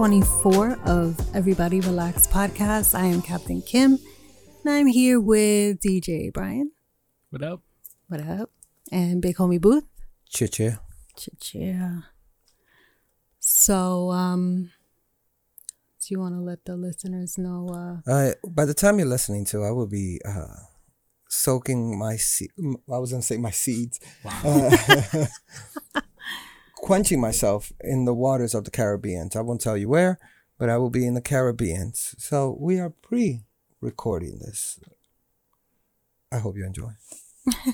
24 of Everybody Relax podcast. I am Captain Kim, and I'm here with DJ Brian. What up? What up? And Big Homie Booth. Chicha. Yeah. So, um, do you want to let the listeners know? Uh, Uh, by the time you're listening to, I will be uh, soaking my seed. I was gonna say my seeds. Uh, quenching myself in the waters of the Caribbean. I won't tell you where, but I will be in the Caribbean. So we are pre-recording this. I hope you enjoy.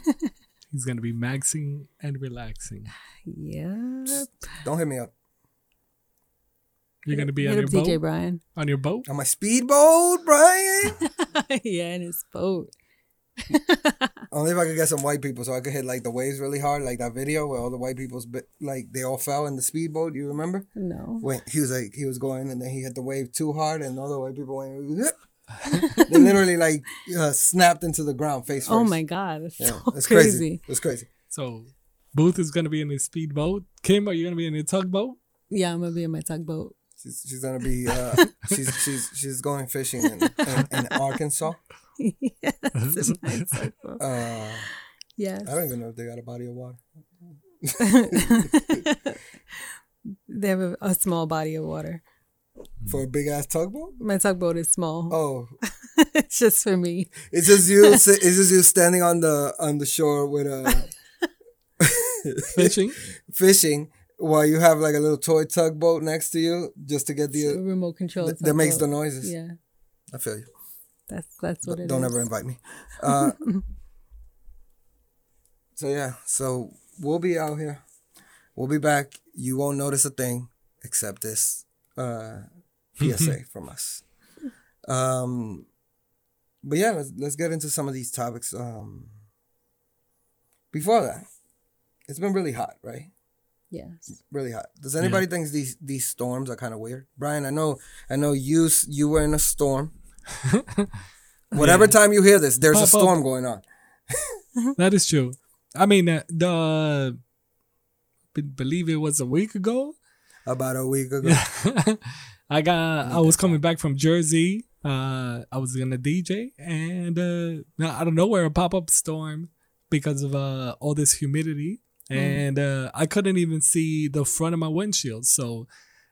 He's gonna be maxing and relaxing. yep. Don't hit me up You're gonna be Hit on your up boat. DJ Brian. On your boat. on my speedboat, Brian. yeah, in his boat. Only if I could get some white people, so I could hit like the waves really hard, like that video where all the white people's bit, like they all fell in the speedboat. You remember? No. when he was like he was going and then he hit the wave too hard and all the white people went they literally like uh, snapped into the ground face first. Oh my God. That's Yeah, so it's crazy. crazy. It's crazy. So Booth is gonna be in his speedboat. Kim, are you gonna be in your tugboat? Yeah, I'm going to be in my tugboat. She's, she's gonna be uh, she's she's she's going fishing in, in, in Arkansas. Yes. in my tugboat. Uh, yes. I don't even know if they got a body of water They have a, a small body of water. for a big ass tugboat. My tugboat is small. Oh, it's just for me. it's just you. It's just you standing on the on the shore with a Fishing. fishing while you have like a little toy tugboat next to you just to get the remote control. that, that makes the noises. Yeah, I feel you. That's that's what it is. Don't ever invite me. Uh, so yeah, so we'll be out here. We'll be back. You won't notice a thing except this uh, PSA from us. Um, but yeah, let's let's get into some of these topics. Um, before that, it's been really hot, right? Yes. Really hot. Does anybody think these these storms are kind of weird? Brian, I know I know you you were in a storm. Whatever time you hear this, there's a Pop up. storm going on. that is true. I mean, uh, the be- believe it was a week ago. About a week ago. I got. I was coming back from Jersey. Uh, I was gonna DJ, and uh, now out of nowhere, a pop up storm because of uh all this humidity, and uh, I couldn't even see the front of my windshield, so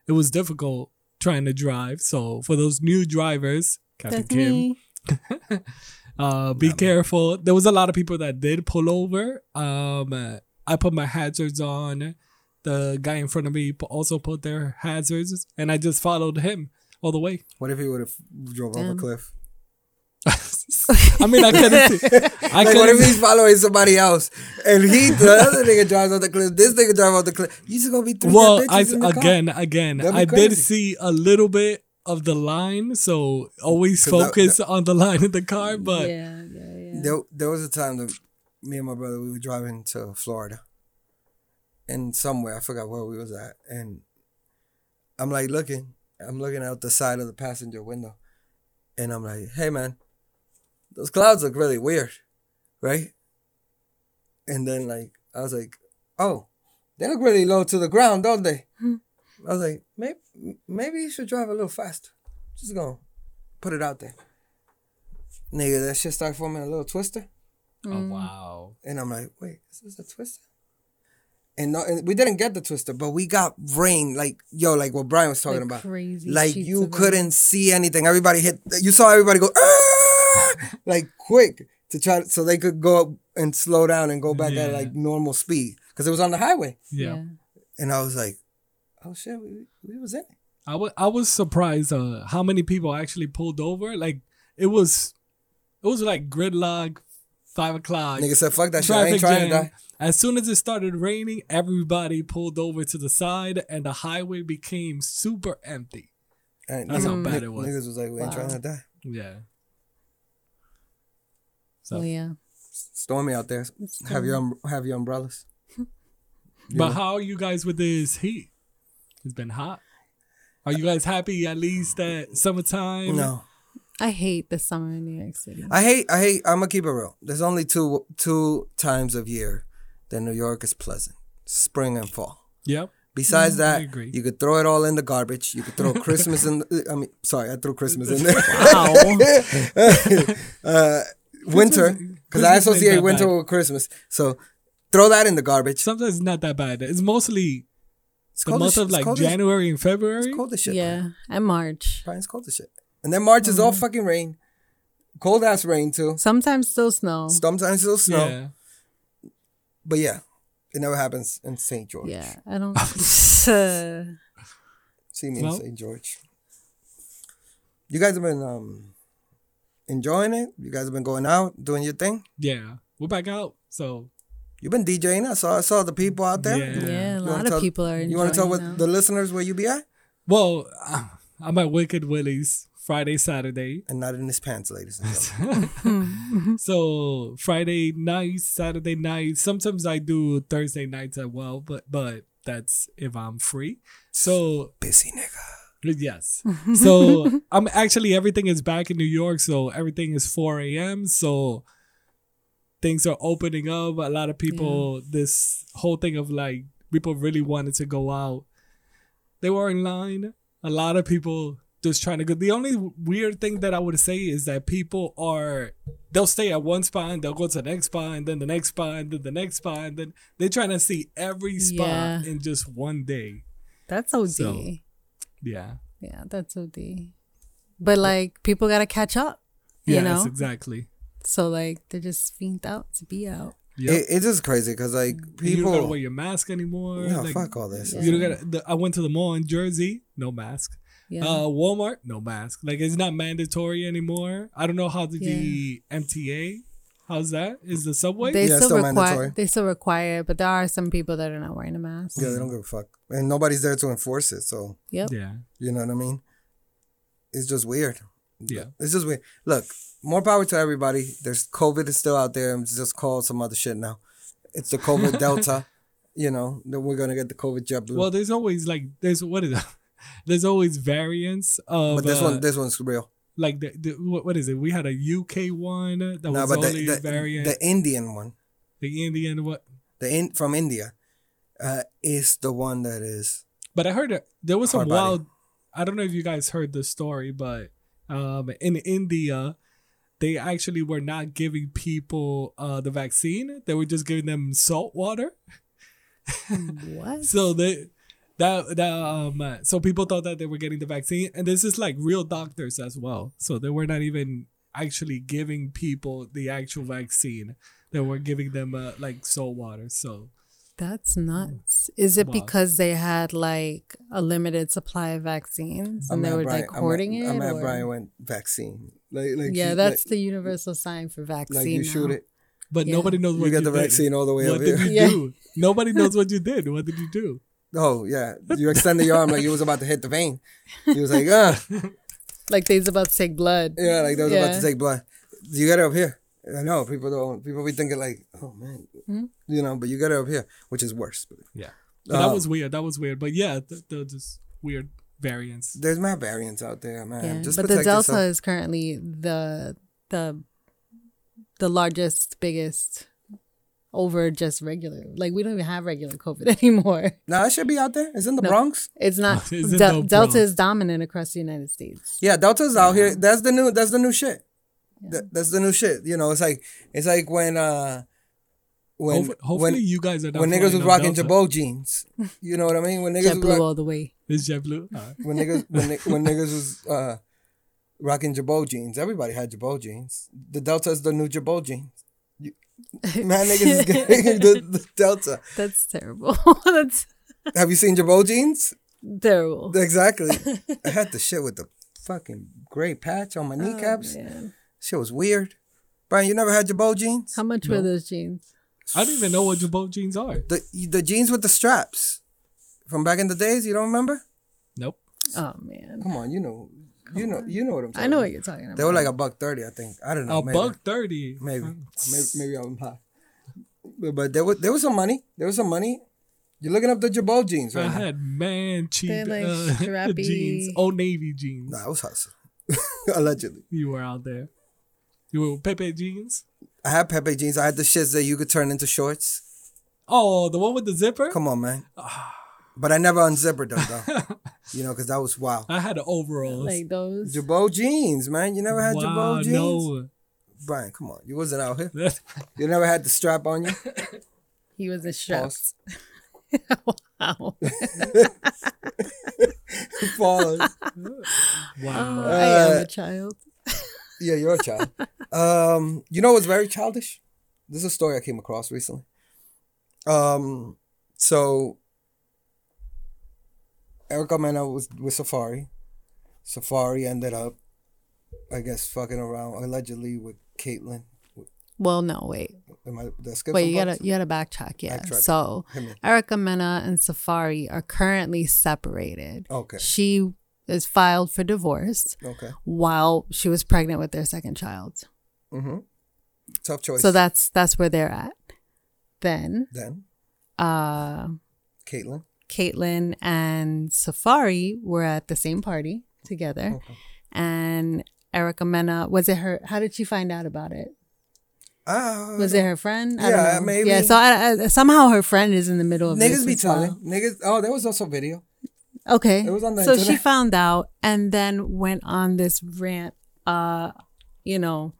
it was difficult trying to drive. So for those new drivers, Captain That's Kim, me. uh, be careful. There was a lot of people that did pull over. Um, I put my hazards on. The guy in front of me also put their hazards, and I just followed him all the way. What if he would have drove off a cliff? I mean, I couldn't. See, I Like, what if he's following somebody else and he, the other nigga drives off the cliff, this nigga drives off the cliff? You just gonna be three Well, I in the car. again, again, That'd I did see a little bit of the line, so always 'Cause that- focus on the line in the car. But yeah, yeah, yeah. There, there was a time that me and my brother we were driving to Florida, and somewhere I forgot where we was at, and I'm like looking, I'm looking out the side of the passenger window, and I'm like, hey man, those clouds look really weird, right? And then like I was like, oh, they look really low to the ground, don't they? Hmm. I was like, maybe maybe you should drive a little faster. Just gonna put it out there. Nigga, that shit started forming a little twister. oh wow, And I'm like, wait, is this a twister? And, no, and we didn't get the twister, but we got rain, like yo, like what Brian was talking Like about. crazy Like you couldn't see anything. Everybody hit. You saw everybody go "Ah!" like quick to try to, so they could go up and slow down and go back at like normal speed because it was on the highway. yeah. And I was like, oh shit, we, we was in it. I wa- I was surprised uh, how many people actually pulled over. Like it was, it was like gridlock, five o'clock. Nigga said, fuck that shit. I ain't traffic trying to die. As soon as it started raining, everybody pulled over to the side, and the highway became super empty. And That's how bad it was. Niggas was like, we ain't Wow. trying to die. Yeah. So, Well, yeah. Stormy out there. Have your um, have your umbrellas. but how are you guys with this heat? It's been hot. Are you guys happy at least that summertime? No. I hate the summer in New York City. I hate I hate I'm gonna keep it real. There's only two two times of year that New York is pleasant. Spring and fall. Yep. Besides Mm, that, agree. you could throw it all in the garbage. You could throw Christmas in. The, I mean, sorry, I threw Christmas in there. Wow. uh, winter, because I associate winter bad. with Christmas. So throw that in the garbage. Sometimes it's not that bad. It's mostly It's the month as shit. of like cold as- January and February. It's cold as shit. Brian. yeah, and March. Brian, it's cold as shit. And then March is all Mm-hmm. fucking rain, cold ass rain too. Sometimes still snow. Sometimes it'll snow, Yeah. but yeah, it never happens in St. George. Yeah, I don't. uh, See me Well- in St. George. You guys have been um enjoying it. You guys have been going out doing your thing. Yeah. We're back out. So You've been DJing. I saw I saw the people out there. Yeah. yeah, a You wanna lot tell- of people are. You want to tell what enjoying the listeners where you be at? well, I'm at Wicked Willie's Friday, Saturday. And not in his pants, ladies and gentlemen. So Friday nights, Saturday nights. Sometimes I do Thursday nights as well, but but that's if I'm free. So Busy nigga. yes. So I'm actually everything is back in New York, so everything is 4 a.m. So things are opening up. A lot of people, this whole thing of like people really wanted to go out. They were in line. A lot of people just trying to go. The only weird thing that I would say is that people are they'll stay at one spot and they'll go to the next spot and then the next spot and then the next spot and then they're trying to see every spot Yeah. in just one day. That's OD. So- Yeah. yeah, that's OD. But like people gotta catch up. You Yes, know, exactly. So like they're just fiended out to be out. Yep. It, it's just crazy because like people you don't gotta wear your mask anymore. No, like, fuck all this. Yeah. You don't gotta. The, I went to the mall in Jersey, no mask. Yeah, Uh, Walmart, no mask. Like it's not mandatory anymore. I don't know how the, the MTA. How's that? Is the subway? they Yeah, still, still require. mandatory. They still require it, but there are some people that are not wearing a mask. Yeah, they don't give a fuck, and nobody's there to enforce it. So Yep. yeah, you know what I mean. It's just weird. Yeah, It's just weird. Look, more power to everybody. There's COVID is still out there. It's just called some other shit now. It's the COVID Delta. You know, that we're gonna get the COVID blue. Well, there's always like there's what is it? There's always variants of. but this uh, one, this one's real. like the, the what, what is it? We had a UK one that No, was but the, only the, variant. the Indian one, the Indian what? the in from India, uh, is the one that is. But I heard that there was some wild. I don't know if you guys heard the story, but um, in India, they actually were not giving people uh, the vaccine. They were just giving them salt water. What? So they that that um so people thought that they were getting the vaccine, and this is like real doctors as well. So they were not even actually giving people the actual vaccine. They were giving them uh, like salt water. So That's nuts. Is it Wow. because they had like a limited supply of vaccines and I'm they were Brian- like I'm at- hoarding it? I'm at or- Brian went vaccine. Like, like yeah, you- that's like, the universal sign for vaccine. like you shoot it. but Yeah. nobody knows what You get the did. vaccine all the way What up did here. you Yeah. do? Nobody knows what you did. What did you do? Oh yeah, you extended your arm like you was about to hit the vein. He was like, ah, Like they's about to take blood. yeah, like they was about to take blood. You got it up here. I know people don't. People be thinking like, oh man, Hmm? you know, but you got it up here, which is worse. Yeah, but that was weird. That was weird. But yeah, th- they're just weird variants. There's mad variants out there, man. Yeah, Just but the Delta yourself. is currently the the the largest, biggest over just regular. Like we don't even have regular COVID anymore. Nah, it should be out there. It's in the No. Bronx. It's not. It's in Del- the Delta Bronx. is dominant across the United States. Yeah, Delta's out here. That's the new. That's the new shit. That, that's the new shit. You know, it's like it's like when uh when Hopef- hopefully, when you guys are when niggas was rocking Delta. Girbaud jeans. You know what I mean? When niggas was JetBlue rock, all the way. It's JetBlue. All right. when niggas when, ni- when niggas was uh rocking Girbaud jeans. Everybody had Girbaud jeans. The Delta is the new Girbaud jeans. You, man, niggas is getting the, the Delta. That's terrible. That's Have you seen Girbaud jeans? terrible. Exactly. I had the shit with the fucking gray patch on my Oh, kneecaps. man. Shit was weird. Brian, you never had Girbaud jeans? How much were those jeans? I don't even know what Girbaud jeans are. The the jeans with the straps from back in the days. You don't remember? Nope. Oh man, Come on, you know, you know, you know what I'm talking. I know about. what you're talking about. They were like a buck thirty, I think. I don't know. A maybe. buck thirty. Maybe, maybe, maybe I'm high. But, but there was there was some money. There was some money. You're looking up the Girbaud jeans I right now. had man cheap They're, like, uh, strappy. jeans, old navy jeans. Nah, I was hustling. Allegedly, You were out there. You were Pepe jeans. I had Pepe jeans. I had the shits that you could turn into shorts. Oh, the one with the zipper. Come on, man. But I never unzippered them though. you know, because that was wow. I had the overalls. Like those. Girbaud jeans, man. You never had wow, Girbaud jeans? no. Brian, come on. You wasn't out here. You never had the strap on you? He was a straps. wow. Pause. wow. Oh, I am Uh, a child. Yeah, you're a child. um, you know what's very childish? This is a story I came across recently. Um, so Erica Mena was with Safaree. Safaree ended up, I guess, fucking around allegedly with Kaylin. Well, no, wait. Am I Wait, you gotta you gotta backtrack. Yeah. Backtrack. So Erica Mena and Safaree are currently separated. Okay. She is filed for divorce Okay. while she was pregnant with their second child. Mm-hmm. Tough choice. So that's that's where they're at. Then then uh Kaylin. Kaylin and Safaree were at the same party together. Okay. And Erica Mena, was it her? How did she find out about it? Ah, Was it her friend? I Yeah, don't know. maybe. Yeah, so I, I, somehow her friend is in the middle of this. niggas be well. telling niggas? Oh, there was also video. Okay. It was on the so she found out and then went on this rant, uh, you know,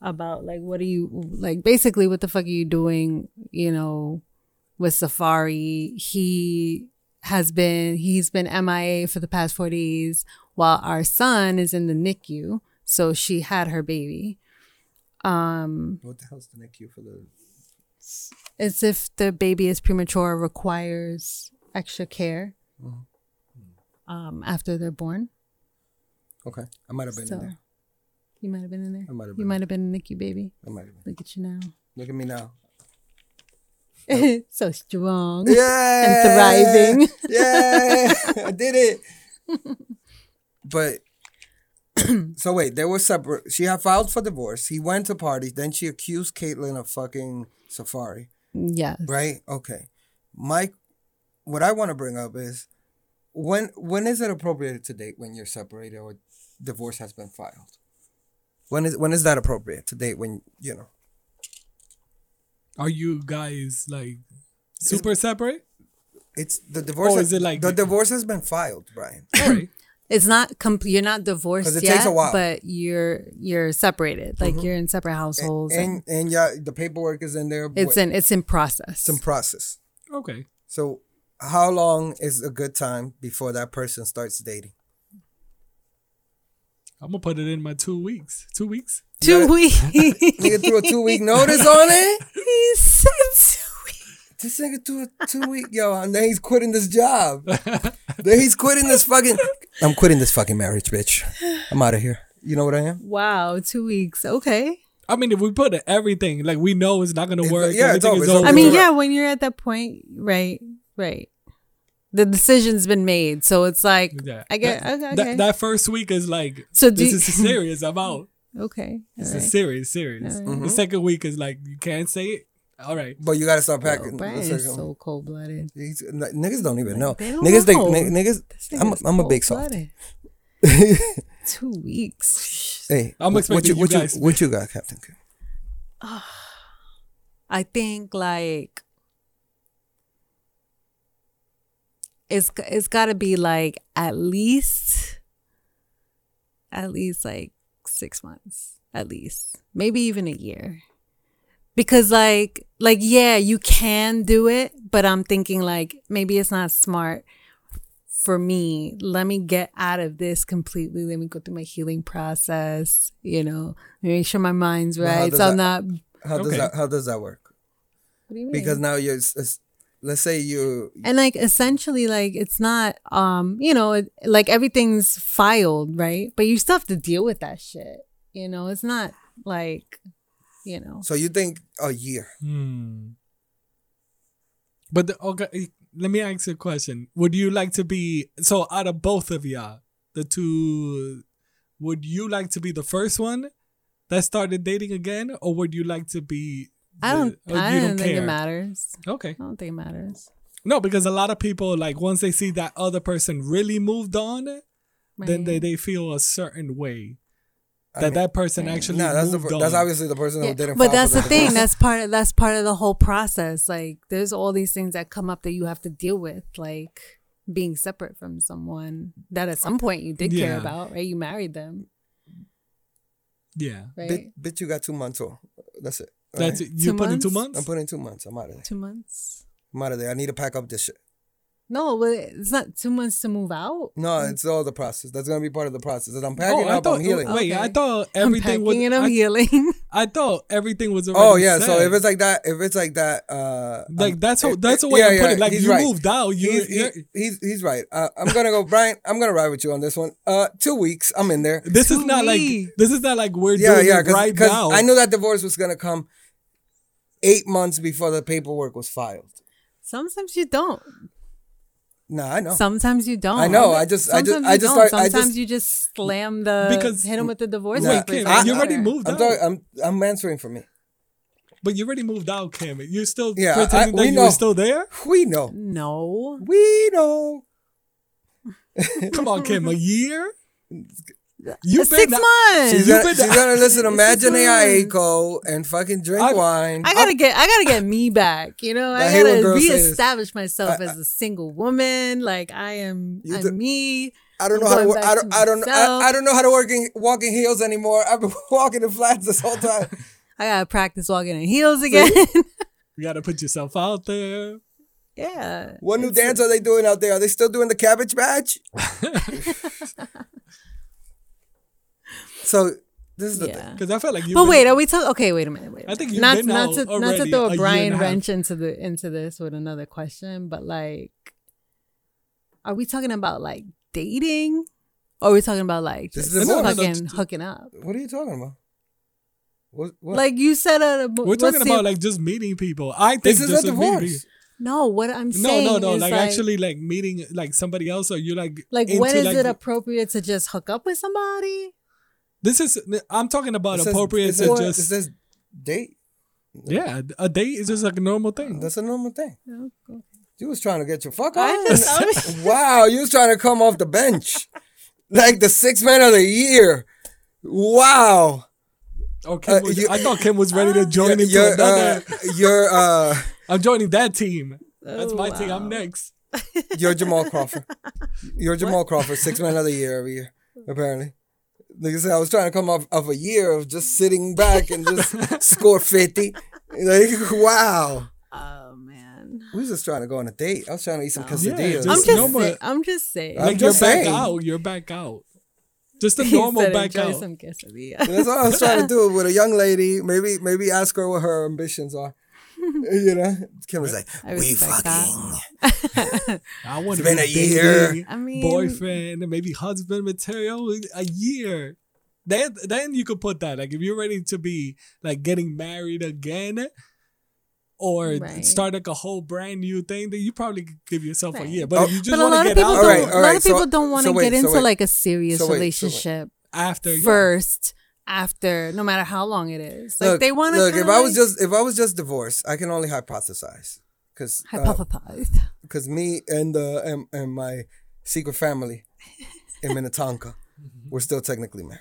about like what are you like basically what the fuck are you doing, you know, with Safaree. He has been he's been MIA for the past four days while our son is in the NICU. So she had her baby. Um What the hell's the NICU for the? as if the baby is premature requires extra care Mhm. um, after they're born. Okay, I might have been So in there. you might have been in there. I might have Been You might have been a NICU baby. I might have been. Look at you now. Look at me now. so strong. Yeah. And thriving. Yeah, I did it. But so wait, they were separate. She had filed for divorce. He went to parties. Then she accused Kaylin of fucking Safaree. Yes. Right? Okay. Mike, what I want to bring up is when when is it appropriate to date when you're separated or divorce has been filed? When is when is that appropriate to date when you know? Are you guys like super separate? It's the divorce. Or has- is it like- the divorce has been filed, Brian? Alright. It's not complete. You're not divorced it yet, takes a while. but you're you're separated. Like Mhm. you're in separate households. and, and and yeah, the paperwork is in there. it's but in it's in process. it's in process. Okay. So, how long is a good time before that person starts dating? I'm gonna put it in my two weeks. Two weeks. Two gotta- weeks. Nigga threw a two week notice on it. he said two weeks. This nigga threw a two week yo, and then he's quitting this job. then he's quitting this fucking. I'm quitting this fucking marriage, bitch. I'm out of here. You know what I am? Wow, two weeks. Okay. I mean, if we put everything like we know it's not gonna It's- work. yeah, it's everything over, it's over. I mean, yeah, when you're at that point, right, right. The decision's been made, so it's like Yeah. I get that, okay. that- okay. that first week is like So do this you- is serious. I'm out. okay. This all is right. serious, serious. All right. Mm-hmm. The second week is like you can't say it. All right. But you gotta start Yo, packing. Brian What's is so cold blooded. He's- niggas don't even know. They don't niggas, know. They, ni- niggas. I'm, I'm a big soft. Two weeks. hey, I'm wh- expecting what you, you what you, guys- what you got, Captain? Kim? Ah, I think like it's it's got to be like at least at least like 6 months at least maybe even a year because like like yeah you can do it but i'm thinking like maybe it's not smart for me let me get out of this completely let me go through my healing process you know make sure my mind's right does so i'm that- not How does that How does that work? what do you mean? Because now you're. s- s- Let's say you. and like essentially like it's not um you know like everything's filed right but you still have to deal with that shit you know it's not like you know So you think a year? Hmm. But the, okay, let me ask you a question. Would you like to be so out of both of y'all, the two? Would you like to be the first one that started dating again, or would you like to be? I don't the- uh, or i you don't think it matters Okay. i don't think it matters No, because a lot of people like once they see that other person really moved on, then they they feel a certain way. I that mean- that person actually Nah, that's the, moved per- on. that's obviously the person Yeah, who didn't. but that's for the thing. divorce. That's part. Of, that's part of the whole process. Like, there's all these things that come up that you have to deal with, like being separate from someone that at some point you did care about, right? You married them, yeah. right? Bitch, bitch, you got two months off. That's it. That's right? it. You Two put in two months? months. I'm putting two months. I'm out of there. Two months. I'm out of there. I need to pack up this shit. No, but it's not two months to move out. No, it's all the process. That's gonna be part of the process. As I'm packing oh, I up, thought. I'm healing. Wait, I Okay. thought I'm everything was. packing and I'm I, healing. I thought everything was already. Oh yeah, so set. if it's like that, if it's like that, uh, like um, that's how that's the way yeah, I put yeah, it. Like he's you right. moved out. You He's, he- you're- he's he's right. Uh, I'm gonna go, Brian. I'm gonna ride with you on this one. Uh, two weeks. I'm in there. this is Two not like this is not like we're Yeah, doing yeah. it right Because now. I knew that divorce was gonna come eight months before the paperwork was filed. Sometimes you don't. No, I know. Sometimes you don't. I know. I just- I just- Sometimes I just don't. start- I Sometimes just- you just slam the Because- hit him with the divorce Nah, papers. Kim, and you already moved I'm out. talking. I'm I'm answering for me. but you already moved out, Cam. You're still Yeah, pretending we that you know. were still there. We know. No. We know. Come on, Kim. A year? You've Six been months. She's gonna, she's gonna listen to Imagine months. Aiko and fucking drink I- wine. I gotta get I gotta get me back. You know, I I, gotta reestablish myself I- as a single woman. Like I am I'm me. I don't know how to. Work, I don't. I don't. I. I don't know how to work in walking heels anymore. I've been walking in flats this whole time. I gotta practice walking in heels again. You got to put yourself out there. yeah. What new dance are they doing out there? Are they still doing the cabbage patch? So this is the thing. Because I felt like you. But wait, are we talking? Okay, wait a minute. Wait. a I think minute. you've not been not out to not to throw a a Brian a half. wrench into the into this with another question, but like, are we talking about like dating, or are we talking about like This just is divorce. fucking hooking up? What are you talking about? What? what? Like you said, uh, We're talking the- about like just meeting people. I think this is just a meeting- divorce. no. What I'm No, saying no, no. is Like, like actually, like meeting like somebody else, or you like like into, when is like, it appropriate to just hook up with somebody? This is. I'm talking about It says- appropriate it to says, it just. says date. yeah, a date is just like a normal thing. That's a normal thing. Okay. You was trying to get your fuck I on. just- wow, you was trying to come off the bench, like the six man of the year. Wow. Oh, Uh, was, you- I thought Kim was ready to join into you're, another. uh, you're uh, I'm joining that team. That's Oh, my team. I'm next. you're Jamal Crawford. You're Jamal Crawford, six man of the year every year, apparently. Like I said, I was trying to come off of a year of just sitting back and just score fifty. Like, wow. Oh man. We was just trying to go on a date. I was trying to eat some Oh. quesadillas. Yeah, I'm just just normal- say- I'm just saying. I'm Like you're just back saying. out. You're back out. Just a normal said back enjoy out. some quesadilla. That's all I was trying to do with a young lady. Maybe maybe ask her what her ambitions are. You know, Kim was like, I "We fucking." I want to been be a year. I mean- boyfriend, and maybe husband material. A year. Then, then you could put that. Like if you're ready to be like getting married again, or Right. start like a whole brand new thing, then you probably give yourself a year. But Oh, if you just a want lot to of get people out don't. All right, a lot of people so- don't want to so get so into wait. like a serious So wait, so wait. relationship after yeah. First. After, no matter how long it is, like look, they want to. look. If I was just if I was just divorced, I can only hypothesize because hypothesize. because me and uh and, and my secret family in Minnetonka, we're still technically married.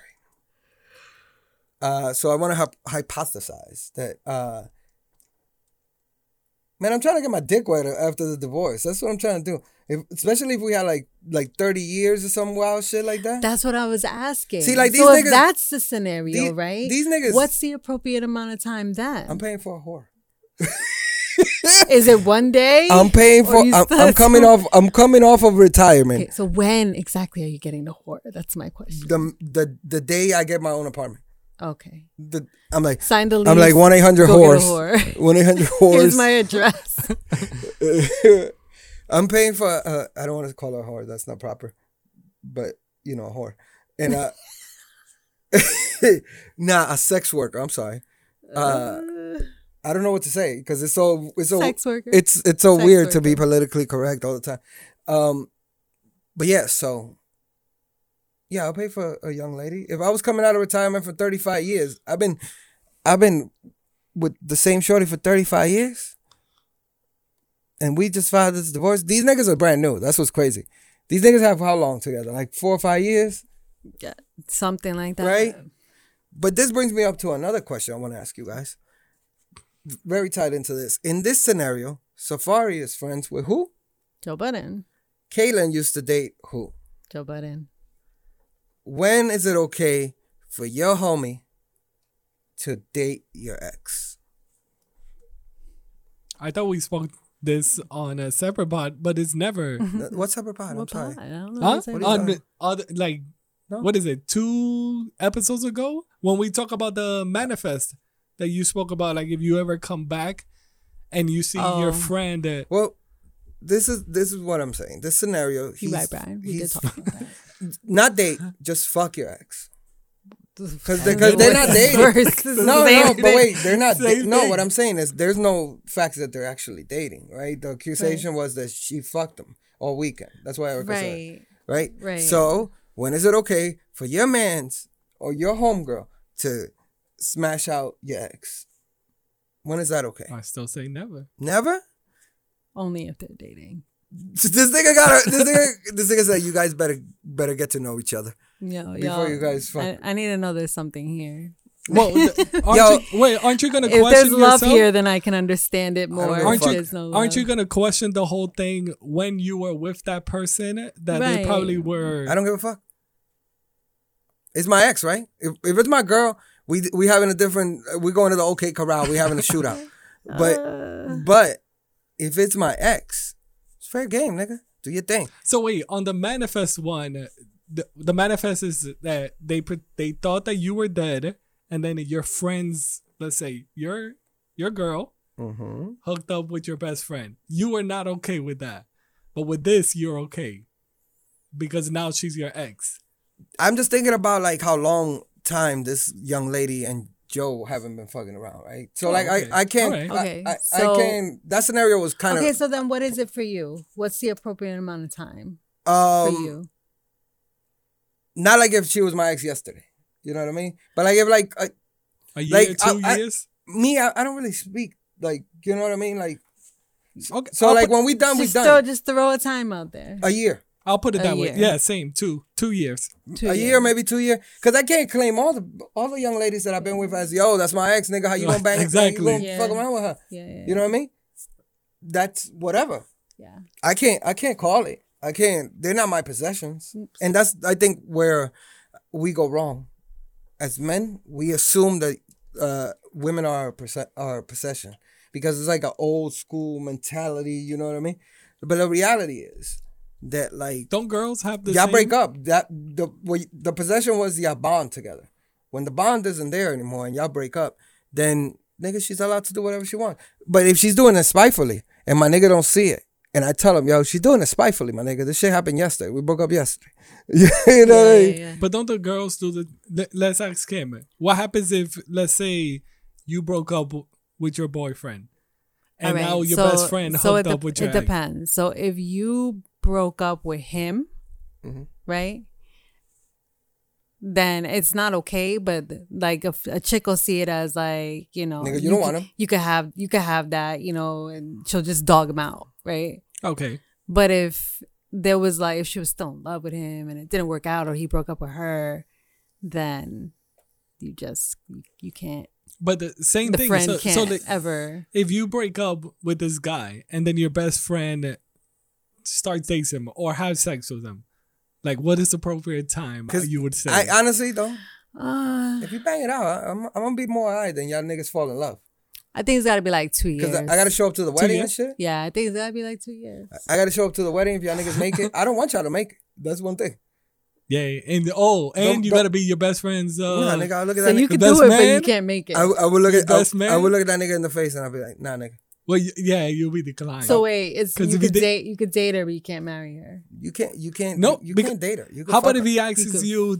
Uh, so I want to hyp- hypothesize that. Uh, man, I'm trying to get my dick wet after the divorce. That's what I'm trying to do. If, especially if we had like like 30 years or some wild shit like that. That's what I was asking. See, like, these so niggas- that's the scenario, these- right? these niggas- What's the appropriate amount of time then? I'm paying for a whore. Is it one day? I'm paying for. I'm, I'm coming off. I'm coming off of retirement. Okay, so when exactly are you getting the whore? That's my question. The the the day I get my own apartment. Okay. The, I'm like Sign the lease. I'm like one eight hundred go get a horse. One eight hundred horse. Here's my address. I'm paying for. Uh, I don't want to call her a whore. That's not proper. But you know, a whore. And uh, nah, a sex worker. I'm sorry. Uh, I don't know what to say because it's so it's so Sex worker. it's it's so Sex weird to be politically correct all the time. Um, but yeah, so yeah, I'll pay for a young lady. If I was coming out of retirement for 35 years, I've been I've been with the same shorty for 35 years. And we just filed this divorce. These niggas are brand new. That's what's crazy. These niggas have how long together? Like four or five years? Yeah, something like that. Right? But this brings me up to another question I want to ask you guys. Very tied into this. In this scenario, Safaree is friends with who? Joe Budden. Kaylin used to date who? Joe Budden. When is it okay for your homie to date your ex? I thought we spoke this on a separate pod, but it's never. what separate pod? I'm What sorry. I don't know. huh? What's that? On the other, like, No? what is it? Two episodes ago when we talk about the manifest that you spoke about, like if you ever come back and you see your Oh. friend that Well, this is this is what I'm saying. This scenario, You he's, right, Brian. We did he's talk about that. not date, just fuck your ex. Because they're, don't they're not dating. worse. No, no, Same but wait, they're not. Da- Same no, what I'm saying is there's no facts that they're actually dating, right? The accusation was that she fucked him all weekend. That's why I was Right. right? Right. So when is it okay for your man's or your homegirl to smash out your ex? When is that okay? I still say never. Never. Only if they're dating. This nigga got this nigga. This nigga said you guys better better get to know each other. Yo, Before yo, you guys fuck. I, I need to know there's something here. Well, aren't Yo. you, wait, aren't you gonna If question there's love yourself? here, then I can understand it more. give a If aren't you no aren't you gonna question the whole thing when you were with that person that they probably were? I don't give a fuck. It's my ex, right? If, if it's my girl, we we having a different. We going to the OK Corral. We having a shootout. But Uh, but if it's my ex, it's fair game, nigga. Do your thing. So wait, on the manifest one, the, the manifest is that they put they thought that you were dead, and then your friends, let's say your your girl, Mm-hmm. hooked up with your best friend. You were not okay with that, but with this, you're okay because now she's your ex. I'm just thinking about like how long time this young lady and Joe haven't been fucking around, right? So Oh, like okay. I I can't Alright. Okay, I, I, so- I can that scenario was kind of okay, so then what is it for you? What's the appropriate amount of time for um you? not like if she was my ex yesterday. You know what I mean? But like if like uh, A year, Like, two I- I- years. me, I, I don't really speak like you know what I mean. Like okay, so, I'll like put, when we done, we done throw, just throw a time out there. a year, I'll put it a that way. Yeah, same. Two, two years. Two a years. year, maybe two years. Cause I can't claim all the all the young ladies that I've been with as yo, that's my ex nigga. How you gonna bang? Exactly. You gonna Yeah. fuck around with her? Yeah, yeah, You know what I mean? That's whatever. yeah. I can't I can't call it. I can't. They're not my possessions, and that's I think where we go wrong. As men, we assume that uh, women are our, perse- our possession because it's like an old school mentality. You know what I mean? But the reality is that like Don't girls have the y'all same? break up. That the what, the possession was y'all bond together. When the bond isn't there anymore and y'all break up, then nigga, she's allowed to do whatever she wants. But if she's doing it spitefully and my nigga don't see it, and I tell him, yo, she's doing it spitefully, my nigga. This shit happened yesterday. We broke up yesterday. you know what I mean? yeah, yeah. But don't the girls do the? let- Let's ask him. What happens if, let's say, you broke up with your boyfriend, and All right, now your so- best friend so hooked it, up with your It ex? depends. So if you broke up with him, Mhm. right? Then it's not okay, but like if a chick will see it as like you know, Nigga, you don't c- want him. You could have you could have that, you know, and she'll just dog him out, right? Okay. But if there was like if she was still in love with him and it didn't work out or he broke up with her, then you just you, you can't. But the same The thing. friend so, can't so the, ever. if you break up with this guy and then your best friend starts dating them or have sex with them? like what is the appropriate time? 'Cause You would say. I honestly though, Uh, if you bang it out, I- I'm, I'm gonna be more alright than y'all niggas fall in love. I think it's got to be like two years. Cause I, I gotta show up to the wedding and shit. Yeah, I think it's got to be like two years. I gotta show up to the wedding if y'all niggas make it. I don't want y'all to make it. That's one thing. yeah, and oh, and Don't- you don't- gotta be your best friend's. Uh, nah, nigga, I look at So that. you nigga. can best do it, but you can't make it. I, I would look at I, best I man? would look at that nigga in the face and I'd be like, nah, nigga, well, yeah, you'll be declined. so wait, it's 'Cause you if you could did- date you could date her, but you can't marry her. you can't, you can't, No, you because- can't date her. You can how about fuck if he You asks could you?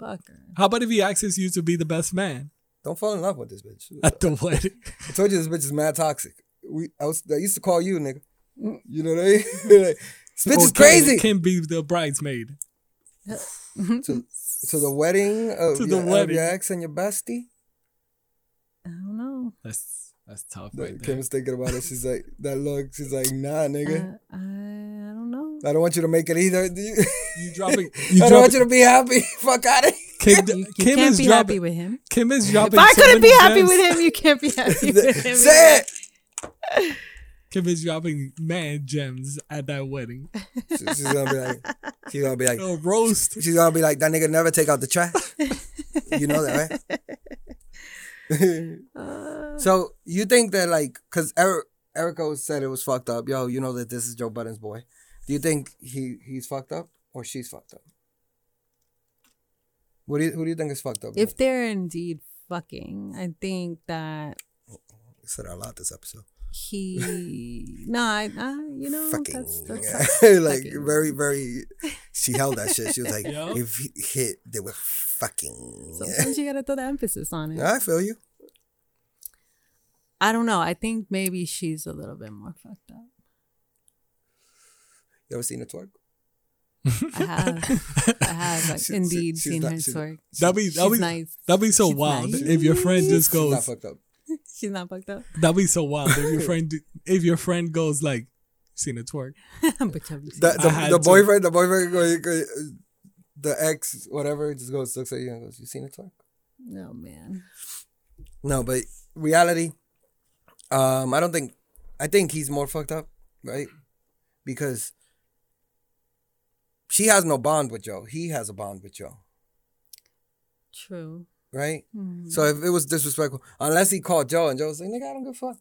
How about if he asks you to be the best man Don't fall in love with this bitch. at the wedding? I told you this bitch is mad toxic. We, I was, I used to call you, nigga. Mm. You know what I mean? Like, this bitch Or is can- crazy. Can be the bridesmaid. to, to the wedding of, To the your, of your ex and your bestie. I don't know. That's that's tough. Like, Right there. Kim was thinking about it. She's like, that look. She's like, nah, nigga. Uh, I, I don't know. I don't want you to make it either. Do you? You dropping? I You don't want you to be happy. Fuck out of here. Kim, You, you Kim can't is be dropping. happy with him. Kim is dropping. If. I so couldn't be many happy gems. with him, you can't be happy with him. Say it. Kim is dropping mad gems at that wedding. She- She's gonna be like, she's gonna be like, A roast. she's gonna be like, that nigga never take out the trash. You know that, right? Uh, so you think that like, cause Eric, Erica said it was fucked up. Yo, you know that this is Joe Budden's boy. Do you think he he's fucked up or she's fucked up? What do you who do you think is fucked up? If they're indeed fucking, I think that I said a lot this episode. he no, I, I you know fucking that's, that's like fucking. very very. She held that shit. She was like, Yeah. if he hit, they were fucking. Sometimes you gotta throw the emphasis on it. I feel you. I don't know. I think maybe she's a little bit more fucked up. You ever seen a twerk? I have, I have like, She- she- indeed she's seen not- her she's- twerk. That'd be that'd be nice. that'd be so She's wild nice. if your friend just She's not goes. fucked up. She's not fucked up. That'd be so wild if your friend if your friend goes like, "Seen a twerk." but have you The, the, the boyfriend, the boyfriend, go, go, the ex, whatever, just goes looks at you and goes, "You seen a twerk?" Oh man. No, but reality, um, I don't think. I think he's more fucked up, right? Because she has no bond with Joe. He has a bond with Joe, True. right? Hmm. So if it was disrespectful, unless he called Joe and Joe was like, "Nigga, I don't give a fuck."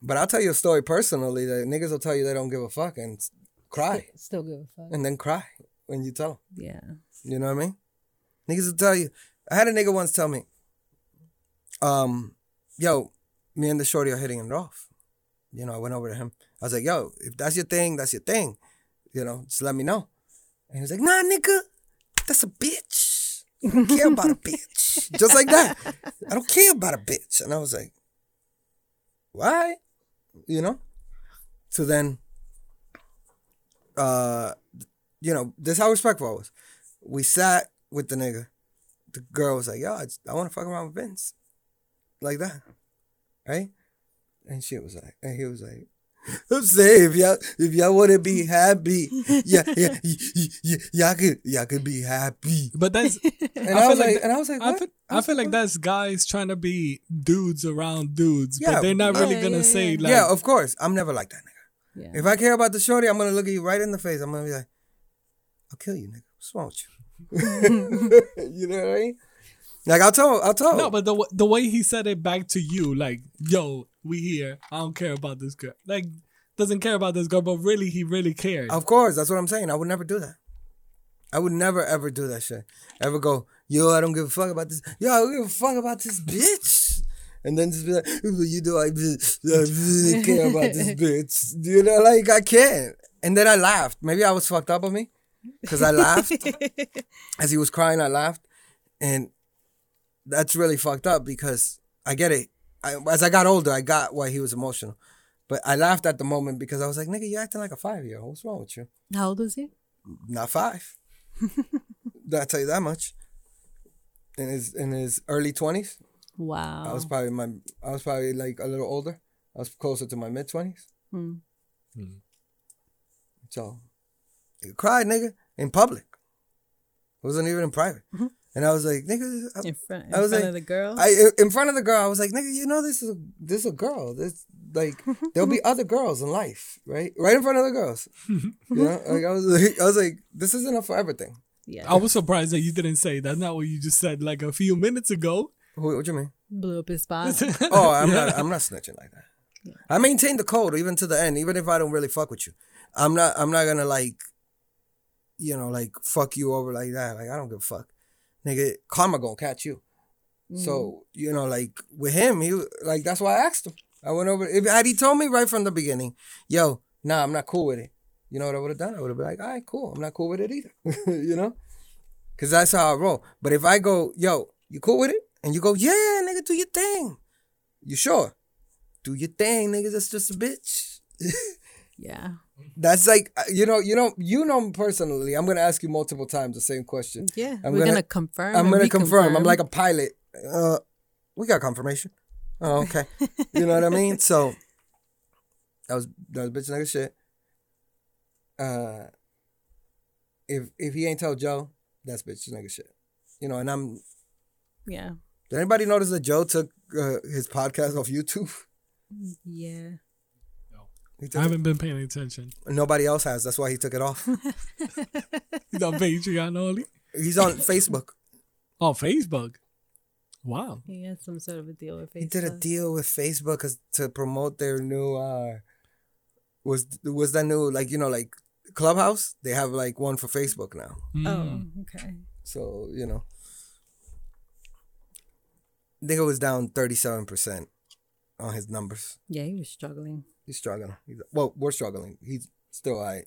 But I'll tell you a story personally that niggas will tell you they don't give a fuck and cry Still give a fuck. and then cry when you tell them. Yeah. You know what I mean? Niggas will tell you. I had a nigga once tell me, um, yo, me and the shorty are hitting it off. You know, I went over to him. I was like, yo, if that's your thing, that's your thing. You know, just let me know. And he was like, nah, nigga, that's a bitch. I don't care about a bitch. Just like that. I don't care about a bitch. And I was like, why? You know? So then, uh, you know, this how respectful I was. We sat with the nigga. The girl was like, yo, I, I want to fuck around with Vince. Like that. Right? And she was like, and he was like, I'm saying if y'all if y'all wanna be happy, yeah, yeah, y- y- y- y'all could y'all could be happy. But that's And I I, feel was like like, and I was like, I feel, I I feel like what? that's guys trying to be dudes around dudes, Yeah, but they're not really yeah, gonna yeah, say yeah. like, yeah, of course. I'm never like that nigga. Yeah. If I care about the shorty, I'm gonna look at you right in the face. I'm gonna be like, I'll kill you, nigga. What's wrong with you? you know what I mean? Like I'll tell I'll tell no, but the the way he said it back to you, like, yo, we here. I don't care about this girl. Like, doesn't care about this girl, but really, he really cared. Of course, that's what I'm saying. I would never do that. I would never ever do that shit. Ever go, yo, I don't give a fuck about this. Yo, I don't give a fuck about this bitch. And then just be like, you know, I really, I really care about this bitch. You know, like I can't. And then I laughed. Maybe I was fucked up on me because I laughed as he was crying. I laughed, and that's really fucked up because I get it. I, as I got older, I got why he was emotional. But I laughed at the moment because I was like, nigga, you acting like a five year old. What's wrong with you? How old was he? Not five. Did I tell you that much? In his in his early twenties, Wow. I was probably my I was probably like a little older. I was closer to my mid twenties. Hmm. So, he cried, nigga, in public. It wasn't even in private. Mm-hmm. And I was like, nigga, I- in front, in I was front like- of the girl. I in front of the girl, I was like, nigga, you know this is a, this is a girl. This like there'll be other girls in life, right? Right in front of the girls. you know, like I was like, I was like, this isn't a forever thing. yeah. I was surprised that you didn't say that's not what you just said like a few minutes ago. What, what you mean? Blew up his spot. Oh, I'm not. I'm not snitching like that. I maintain the code even to the end, even if I don't really fuck with you. I'm not. I'm not gonna like, you know, like fuck you over like that. Like I don't give a fuck, nigga. Karma gonna catch you. So mm. you know, like with him, he like that's why I asked him. I went over. If had he told me right from the beginning, yo, nah, I'm not cool with it. You know what I would have done? I would have been like, all right, cool. I'm not cool with it either. you know, because that's how I roll. But if I go, yo, you cool with it? And you go, yeah, nigga, do your thing. You sure? Do your thing, nigga. That's just a bitch. yeah. That's like uh, you know, you know, you know personally. I'm gonna ask you multiple times the same question. Yeah. I'm We're gonna- gonna, confirm. I'm gonna confirm. I'm like a pilot. Uh, we got confirmation. Oh, okay. you know what I mean? So that was that was bitch nigga shit. Uh, if if he ain't tell Joe, that's bitch nigga shit. you know, and I'm. Yeah. Did anybody notice that Joe took uh, his podcast off YouTube? Yeah. He I took it- haven't been paying attention. Nobody else has. That's why he took it off. He's on Patreon only. He's on Facebook. On Facebook. Wow. He has some sort of a deal with Facebook. He did a deal with Facebook 'cause- to promote their new uh was was that new like you know like Clubhouse? They have like one for Facebook now. Mm. Oh, okay. So, you know. I think it was down 37% on his numbers. Yeah, he was struggling. He's struggling. He's, well, we're struggling. He's still all right.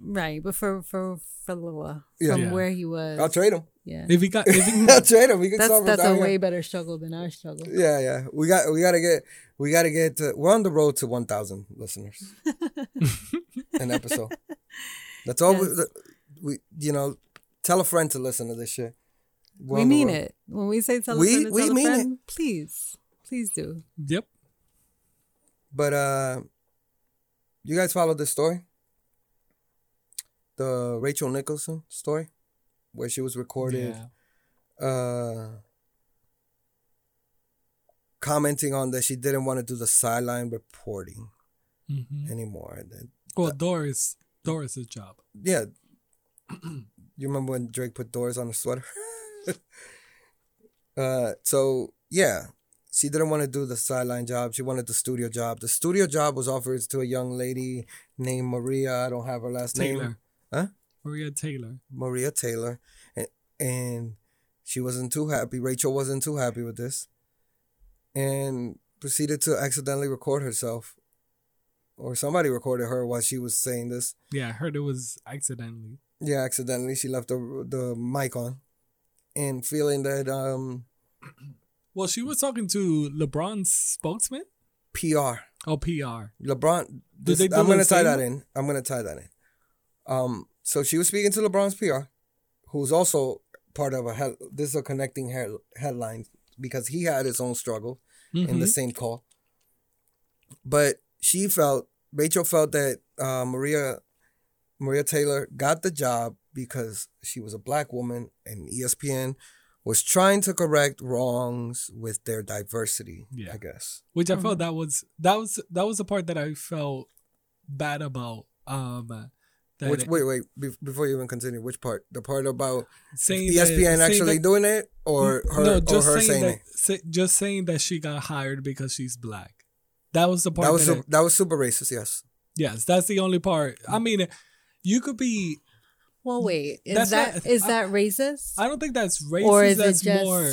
Right, but for for for Loa, Yeah. from Yeah. where he was, I'll trade him. yeah, If he got, if he, I'll trade him. We can that's start that's a down here. way better struggle than our struggle. Yeah, yeah. We got we got to get we got to get to, we're on the road to 1000 listeners. An episode. That's all we, Yes. we you know, tell a friend to listen to this shit. We're we mean it when we say tell We- a friend to we tell mean a it. Please, please do. yep. But uh you guys follow this story? The Rachel Nicholson story where she was recorded Yeah. uh commenting on that she didn't want to do the sideline reporting hmm anymore. Then- Well, Doris, Doris's job. yeah. you remember when Drake put doors on his sweater? uh so yeah. She didn't want to do the sideline job. She wanted the studio job. The studio job was offered to a young lady named Maria. I don't have her last name. Taylor. Huh? Maria Taylor. Maria Taylor, and, and she wasn't too happy. Rachel wasn't too happy with this, and proceeded to accidentally record herself, or somebody recorded her while she was saying this. Yeah, I heard it was accidentally. Yeah, accidentally she left the the mic on, and feeling that um Well, she was talking to LeBron's spokesman. PR Oh, PR. LeBron. This, do I'm gonna tie that in. I'm gonna tie that in. Um, so she was speaking to LeBron's PR, who's also part of a head. This is a connecting head, headline because he had his own struggle in the Mhm. same call. But she felt Rachel felt that uh, Maria Maria Taylor got the job because she was a black woman and ESPN was trying to correct wrongs with their diversity. Yeah. I guess. which I Mm-hmm. felt that was that was that was the part that I felt bad about. Um, that Which wait wait be- before you even continue, which part? The part about saying ESPN that, saying actually that- doing it, or her, no, or just her saying, saying, that, it? say, just saying that she got hired because she's black. That was the part That was that I- su- that was super racist. Yes. yes, that's the only part. I mean, you could be. Well, mm, wait, is That's that not- is I- that racist, I don't think that's racist. or is it just more.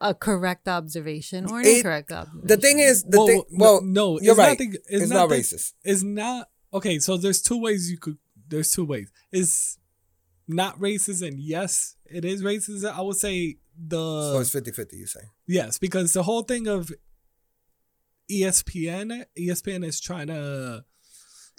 a correct observation or an It- incorrect observation? The thing is, the well, thing. no- Well, no, you're it's right. Not the, it's, it's not, not the- racist. It's not okay. So there's two ways you could. There's two ways. It's not racist, and yes, it is racist. I would say the so it's 50-50, You say? Yes, because the whole thing of ESPN, ESPN is trying to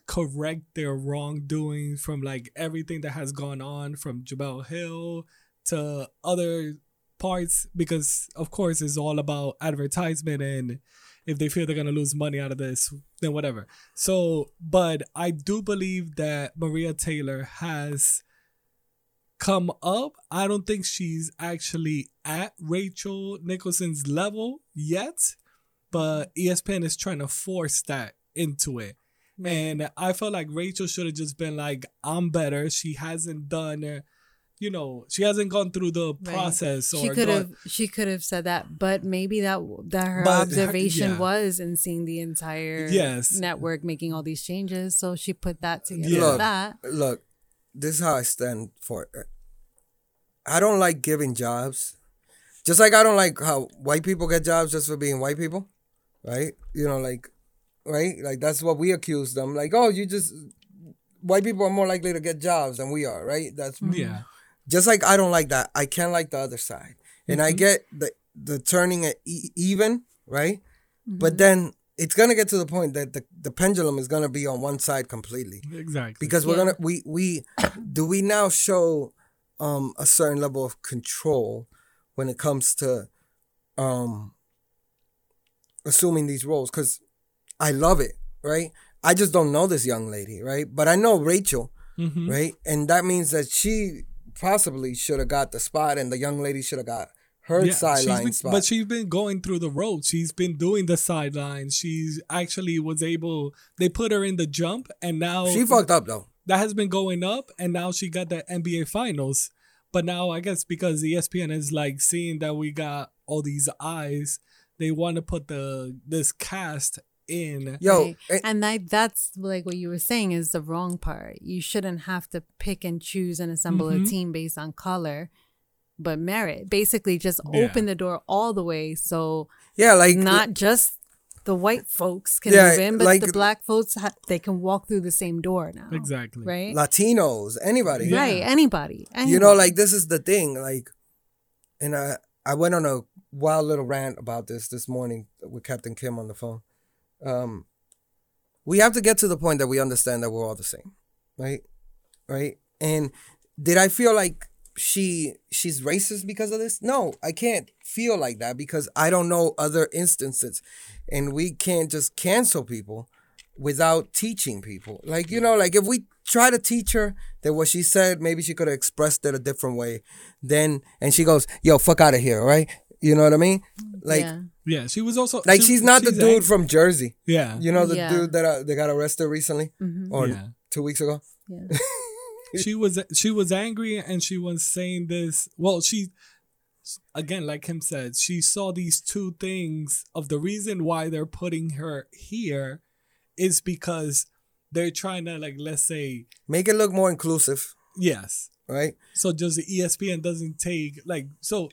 correct their wrongdoing from like everything that has gone on from Jemele Hill to other parts because of course it's all about advertisement and if they feel they're gonna lose money out of this, then whatever. So, but I do believe that Maria Taylor has come up. I don't think she's actually at Rachel Nicholson's level yet, but ESPN is trying to force that into it. And I felt like Rachel should have just been like, I'm better. She hasn't done, uh, you know, she hasn't gone through the Right. process or she could have she could have said that, but maybe that that her But her- observation yeah. was in seeing the entire Yes. network making all these changes, so she put that together. Yeah. Look, that look, this is how I stand for it. I don't like giving jobs. Just like I don't like how white people get jobs just for being white people, right? You know, like, right? Like that's what we accuse them. Like, oh, you just white people are more likely to get jobs than we are, right? That's yeah. just like I don't like that. I can't like the other side, and I Mhm. get the the turning it e- even, right? Mm-hmm. But then it's gonna get to the point that the, the pendulum is gonna be on one side completely Exactly. because we're Yeah. gonna we we do we now show um a certain level of control when it comes to um assuming these roles because I love it, right? I just don't know this young lady, right? But I know Rachel, Mhm. right? And that means that she possibly should have got the spot, and the young lady should have got her she's sideline spot. But she's been going through the road. She's been doing the sidelines. She's actually was able. They put her in the jump, and now she fucked up though. that has been going up, and now she got the NBA Finals. But now I guess because ESPN is like seeing that we got all these eyes, they want to put the this cast in. Yo, Right. eh, and that that's like what you were saying is the wrong part. You shouldn't have to pick and choose and assemble Mhm. a team based on color, but merit. Basically, just Yeah. open the door all the way so yeah, like not just the white folks can Yeah, move in, but like- the black folks ha- they can walk through the same door now. Exactly. Right. Latinos, anybody. Yeah. Right. Anybody. You know, like this is the thing. Like, and I I went on a wild little rant about this this morning with Captain Kim on the phone. Um, we have to get to the point that we understand that we're all the same, right? Right? And did I feel like she she's racist because of this? No, I can't feel like that because I don't know other instances, and we can't just cancel people without teaching people. Like you know, like if we try to teach her that what she said, maybe she could have expressed it a different way. Then and she goes, "Yo, fuck out of here," right? You know what I mean? Like, yeah. Yeah, she was also like she- she's not the dude ang- from Jersey. yeah, You know the Yeah. dude that uh, they got arrested recently or Yeah. two weeks ago. Yeah. she was she was angry and she was saying this. Well, she again, like him said, she saw these two things of the reason why they're putting her here is because they're trying to like let's say Make it look more inclusive, yes. right? So just the ESPN doesn't take like so.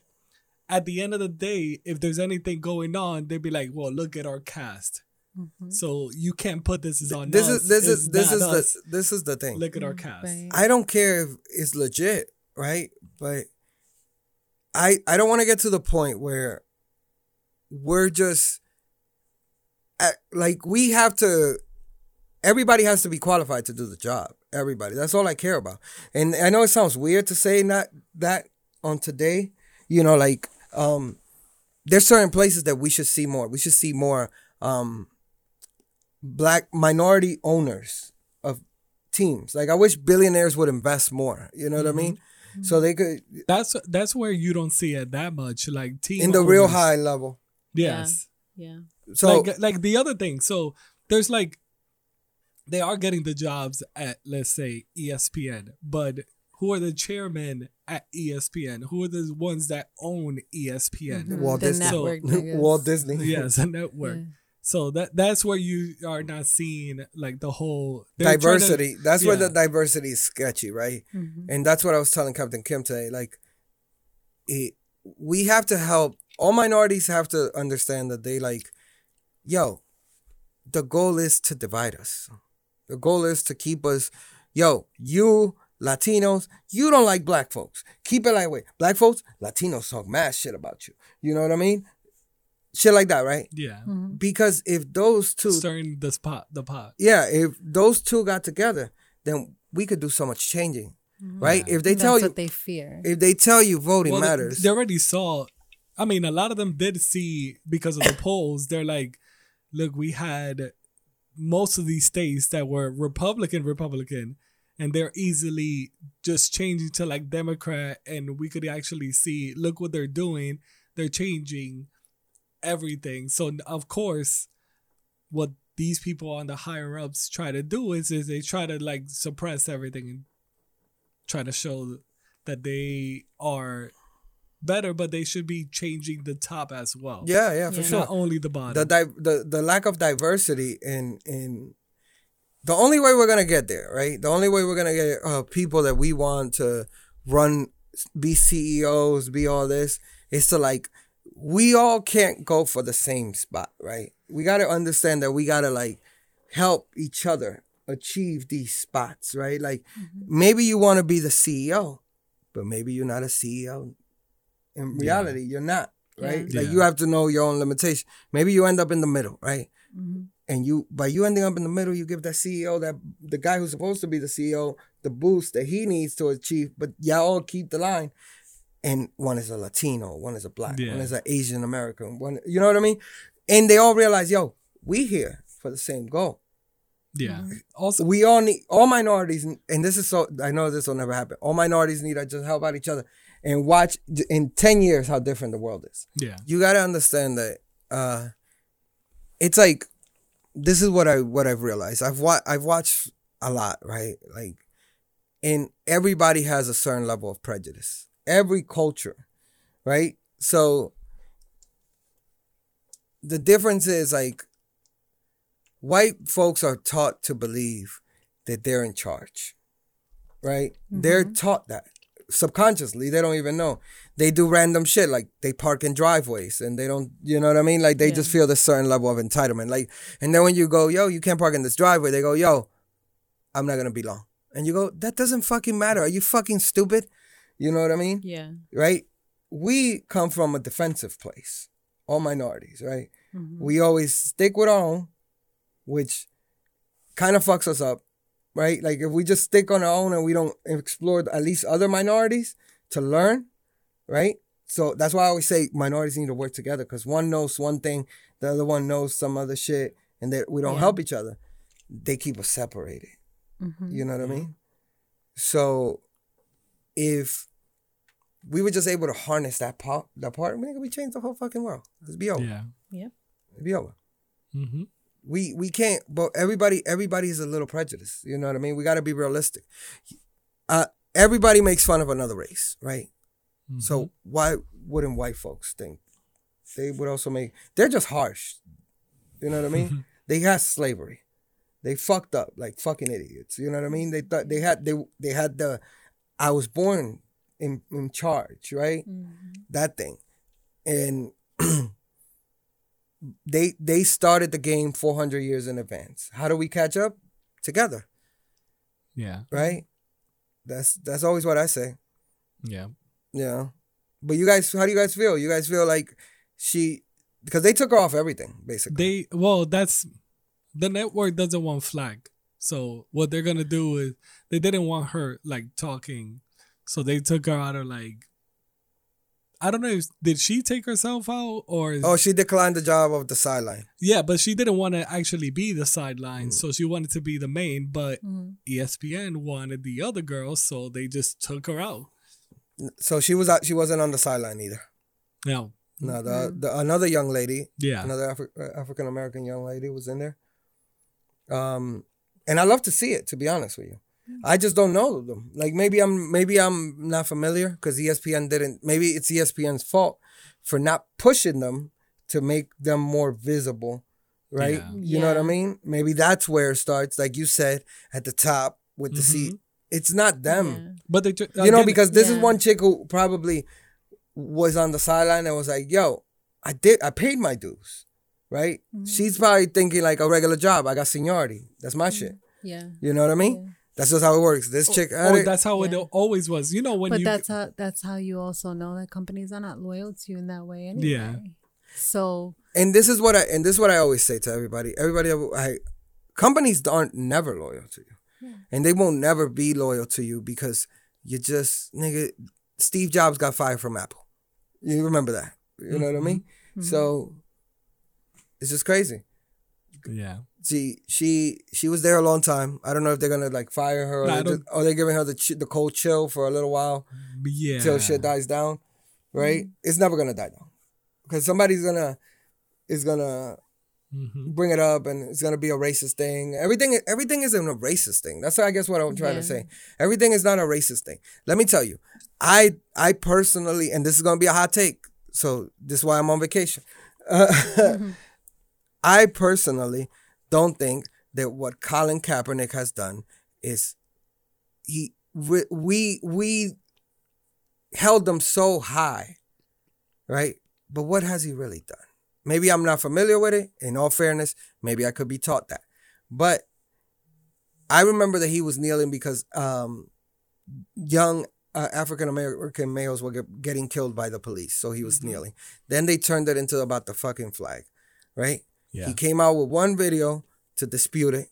At the end of the day, if there's anything going on, they'd be like, "Well, look at our cast." Mm-hmm. So you can't put this is on This us. is this It's is this is us. the this is the thing. look at our mm-hmm. cast. Right. I don't care if it's legit, right? But I I don't want to get to the point where we're just at, like we have to everybody has to be qualified to do the job. Everybody. That's all I care about. And I know it sounds weird to say not that on today, you know, like um there's certain places that we should see more. We should see more um black minority owners of teams. Like I wish billionaires would invest more. You know what I mean? So they could That's that's where you don't see it that much. Like team in the real high level. Yes. Yeah. So like like the other thing. So there's like they are getting the jobs at let's say ESPN, but who are the chairmen at ESPN? Who are the ones that own ESPN? Mhm. Walt the Disney. network. I guess. Walt Disney. Yes, a network. Yeah. So that that's where you are not seeing like the whole they're to- diversity. That's where the diversity is sketchy, right? Mhm. And that's what I was telling Captain Kim today. Like, it, we have to help. All minorities have to understand that they like, yo, the goal is to divide us. The goal is to keep us, yo, you Latinos, you don't like black folks. Keep it that way. Black folks, Latinos talk mad shit about you. You know what I mean? Shit like that, right? yeah, Mm-hmm. Because if those two stirring the pot the pot. yeah, if those two got together, then we could do so much changing, right? Yeah. If they That's tell you, what they fear. if they tell you voting Well, they- matters, They, already saw. I mean, a lot of them did see because of the polls. They're like, look, we had most of these states that were Republican, Republican, and they're easily just changing to like Democrat, and we could actually see, look what they're doing. They're changing everything. So of course, what these people on the higher ups try to do is is they try to like suppress everything and try to show that they are better, but they should be changing the top as well. yeah, yeah, for Yeah. sure. Not only the bottom. The, di- the the lack of diversity in in the only way we're gonna get there, right? The only way we're gonna get uh, people that we want to run, be CEOs, be all this, is to like we all can't go for the same spot, right? We gotta understand that we gotta like help each other achieve these spots, right? Like maybe you want to be the CEO, but maybe you're not a CEO. In Yeah. reality, you're not, right? Yeah. Like Yeah. you have to know your own limitation. Maybe you end up in the middle, right? Mhm. And you by you ending up in the middle, you give that CEO that the guy who's supposed to be the CEO the boost that he needs to achieve, but y'all all keep the line. And one is a Latino, one is a black, Yeah. one is an Asian American, one you know what I mean? And they all realize, yo, we here for the same goal. Yeah. Mm-hmm. Also, we all need all minorities, and this is so. I know this will never happen. All minorities need to just help out each other and watch in ten years how different the world is. yeah. You got to understand that uh, it's like this is what I what I've realized. I've wa- I've watched a lot, right? Like, and everybody has a certain level of prejudice. Every culture, right? So the difference is like white folks are taught to believe that they're in charge, right? They're mm-hmm. taught that subconsciously. They don't even know. They do random shit like they park in driveways and they don't, you know what I mean? Like they Yeah. just feel this certain level of entitlement. Like, and then when you go, yo, you can't park in this driveway, they go, yo, I'm not gonna be long. And you go, that doesn't fucking matter. Are you fucking stupid? You know what I mean? Yeah. right? We come from a defensive place, all minorities, right? Mhm. We always stick with our own, which kind of fucks us up, right? Like if we just stick on our own and we don't explore at least other minorities to learn, right? So that's why I always say minorities need to work together because one knows one thing, the other one knows some other shit, and that we don't Yeah. help each other. They keep us separated. Mhm. You know what I mean? So if we were just able to harness that part, that part, man, we change the whole fucking world. Let's be over. Yeah. Yep. It'd be over. Mm-hmm. We we can't. But everybody everybody's a little prejudiced. You know what I mean? We got to be realistic. Uh, everybody makes fun of another race, right? Mm-hmm. So why wouldn't white folks think they would also make? They're just harsh. You know what I mean? they had slavery. They fucked up like fucking idiots. You know what I mean? They thought they had they they had the I was born in in charge, right? Mhm. That thing, and they they started the game four hundred years in advance. How do we catch up? Together, yeah. right? That's that's always what I say. Yeah. Yeah. But you guys, how do you guys feel? You guys feel like she, because they took her off everything, basically. They well, that's the network doesn't want flag. So what they're gonna do is they didn't want her like talking, so they took her out of like. I don't know if did she take herself out or oh, she declined the job of the sideline. yeah, but she didn't want to actually be the sideline, so she wanted to be the main. But Mhm. E ESPN wanted the other girl, so they just took her out. So she was out, she wasn't on the sideline either. Now, No, the, the another young lady, yeah, another Afri- uh, African American young lady was in there. Um, and I love to see it. To be honest with you, I just don't know them. Like maybe I'm maybe I'm not familiar because ESPN didn't. Maybe it's ESPN's fault for not pushing them to make them more visible, right? Yeah. You know what I mean? Maybe that's where it starts. Like you said at the top with the seat. It's not them Yeah. but they took you know, because this is one chick who probably was on the sideline and was like, "Yo, I did, I paid my dues, right?" Mm-hmm. She's probably thinking like a regular job. I got seniority. That's my shit. Yeah. You know what I mean? Yeah. That's just how it works. This oh, chick, oh, had oh, that's how it always was. You know when but you that's how that's how you also know that companies are not loyal to you in that way anyway. Yeah. So and this is what I and this is what I always say to everybody. Everybody, I companies aren't never loyal to you, and they won't never be loyal to you because you just nigga. Steve Jobs got fired from Apple. You remember that? You know what I mean? Mm-hmm. Mm-hmm. So it's just crazy. yeah. She she she was there a long time. I don't know if they're gonna like fire her or, Nah, I they're, just, or they're giving her the ch- the cold chill for a little while Yeah. till shit dies down. Right? It's never gonna die down because somebody's gonna is gonna Mhm. bring it up and it's gonna be a racist thing. Everything everything isn't a racist thing. That's I guess what I'm trying to say. Everything is not a racist thing. Let me tell you, I I personally and this is gonna be a hot take. So this is why I'm on vacation. I personally don't think that what Colin Kaepernick has done is he we we, we held them so high, right? But what has he really done? Maybe I'm not familiar with it. In all fairness, maybe I could be taught that. But I remember that he was kneeling because um, young uh, African American males were get, getting killed by the police, so he was kneeling. Then they turned it into about the fucking flag, right? Yeah. He came out with one video to dispute it.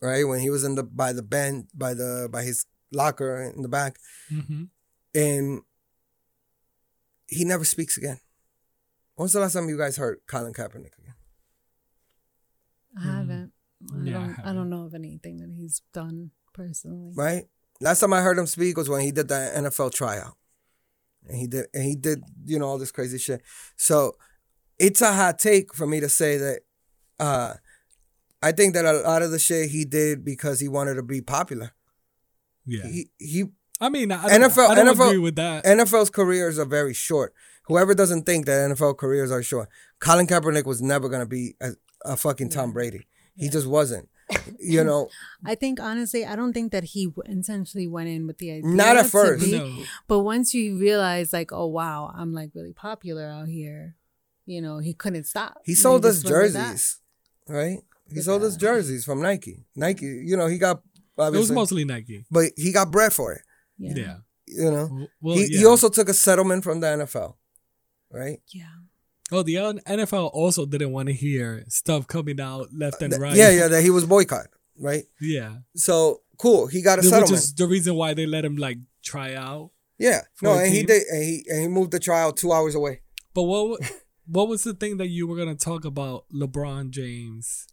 Right when he was in the by the bench by the by his locker in the back, Mhm. and he never speaks again. When was the last time you guys heard Colin Kaepernick again? I haven't. I Yeah, don't. I haven't. don't know of anything that he's done personally. right? Last time I heard him speak was when he did the NFL tryout, and he did and he did you know all this crazy shit. So it's a hot take for me to say that. uh I think that a lot of the shit he did because he wanted to be popular. Yeah. He he I mean, I don't, NFL I don't NFL agree with that. NFL's careers are very short. Whoever doesn't think that NFL careers are short, Colin Kaepernick was never gonna be a, a fucking Tom Brady. He just wasn't. You know, I think honestly, I don't think that he intentionally went in with the idea. Not at to first. be- no. But once you realize, like, oh wow, I'm like really popular out here, you know, he couldn't stop. he And sold us just went with that. jerseys, right? He With sold us jerseys from Nike. Nike, you know, he got It was mostly Nike. but he got bread for it. Yeah. Yeah. You know, Well, he, yeah. he also took a settlement from the NFL, right? Yeah. Oh, the NFL also didn't want to hear stuff coming out left and right. Yeah, yeah, that he was boycotted, right? yeah. So cool, he got a Which settlement. is the reason why they let him like try out. yeah, no, a and he did, and he and he moved the trial two hours away. But what wa- what was the thing that you were gonna talk about LeBron James?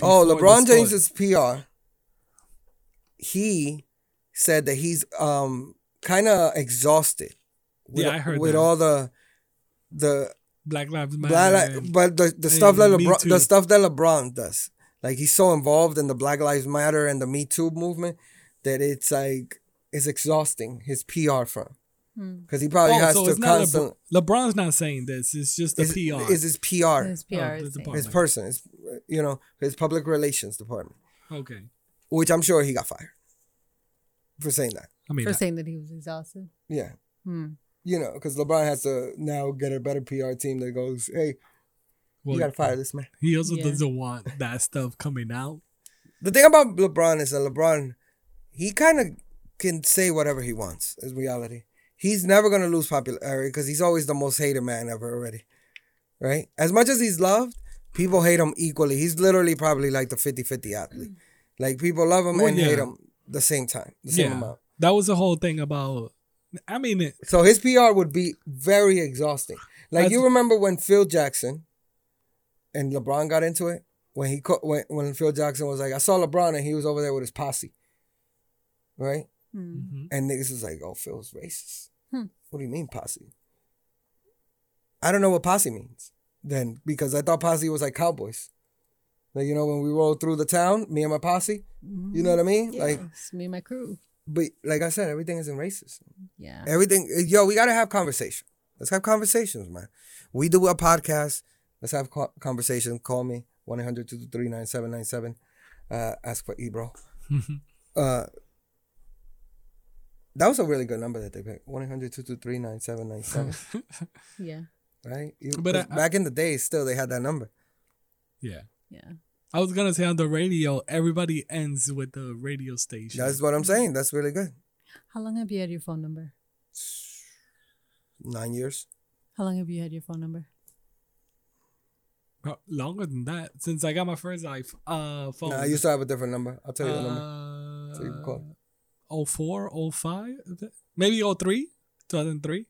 Oh, LeBron the James's PR. He said that he's um kind of exhausted. With, Yeah, I heard with that. all the the Black Lives Matter. Black, but the, the stuff that LeBron the stuff that LeBron does. Like he's so involved in the Black Lives Matter and the Me Too movement that it's like it's exhausting his PR firm. Because he probably oh, has so to it's not constantly. LeBron's not saying this. It's just the Is, PR. is his PR, His PR Oh, is department. his person, his you know his public relations department, okay. which I'm sure he got fired for saying that. I mean, for I- saying that he was exhausted. Yeah, Hmm. you know, because LeBron has to now get a better PR team that goes, "Hey, well, you gotta fire this man." He also Yeah. doesn't want that stuff coming out. The thing about LeBron is that LeBron, he kind of can say whatever he wants. Is reality. He's never gonna lose popularity because he's always the most hated man ever already, right? As much as he's loved, people hate him equally. He's literally probably like the 50-50 athlete. Like people love him Well, and yeah. hate him the same time, the same yeah, amount. that was the whole thing about. I mean, it, So his PR would be very exhausting. Like As- you remember when Phil Jackson and LeBron got into it when he co- when when Phil Jackson was like, I saw LeBron and he was over there with his posse, right? Hmm. Mhm. And niggas was like, oh, Phil's racist. Hmm. What do you mean posse? I don't know what posse means then because I thought posse was like cowboys. Like you know when we roll through the town, me and my posse. You know what I mean? Yeah, Like, it's me and my crew. but like I said, everything isn't racist. Yeah. Everything, yo, we gotta have conversation. Let's have conversations, man. We do a podcast. Let's have co- conversation. Call me 1 800 223 9797. Uh, Ask for Ebro. uh, that was a really good number that they picked 1 800 223 9797. Yeah. Right? You, But 'cause I- back in the day, still, they had that number. yeah. Yeah. I was gonna say on the radio, everybody ends with the radio station. That's what I'm saying. That's really good. How long have you had your phone number? Nine years. How long have you had your phone number? Uh, longer than that since I got my first iPhone. Uh, phone. Nah, I used to have a different number. I'll tell you the number. Uh, So you can call. 04, 05, maybe 03, 2003. Okay.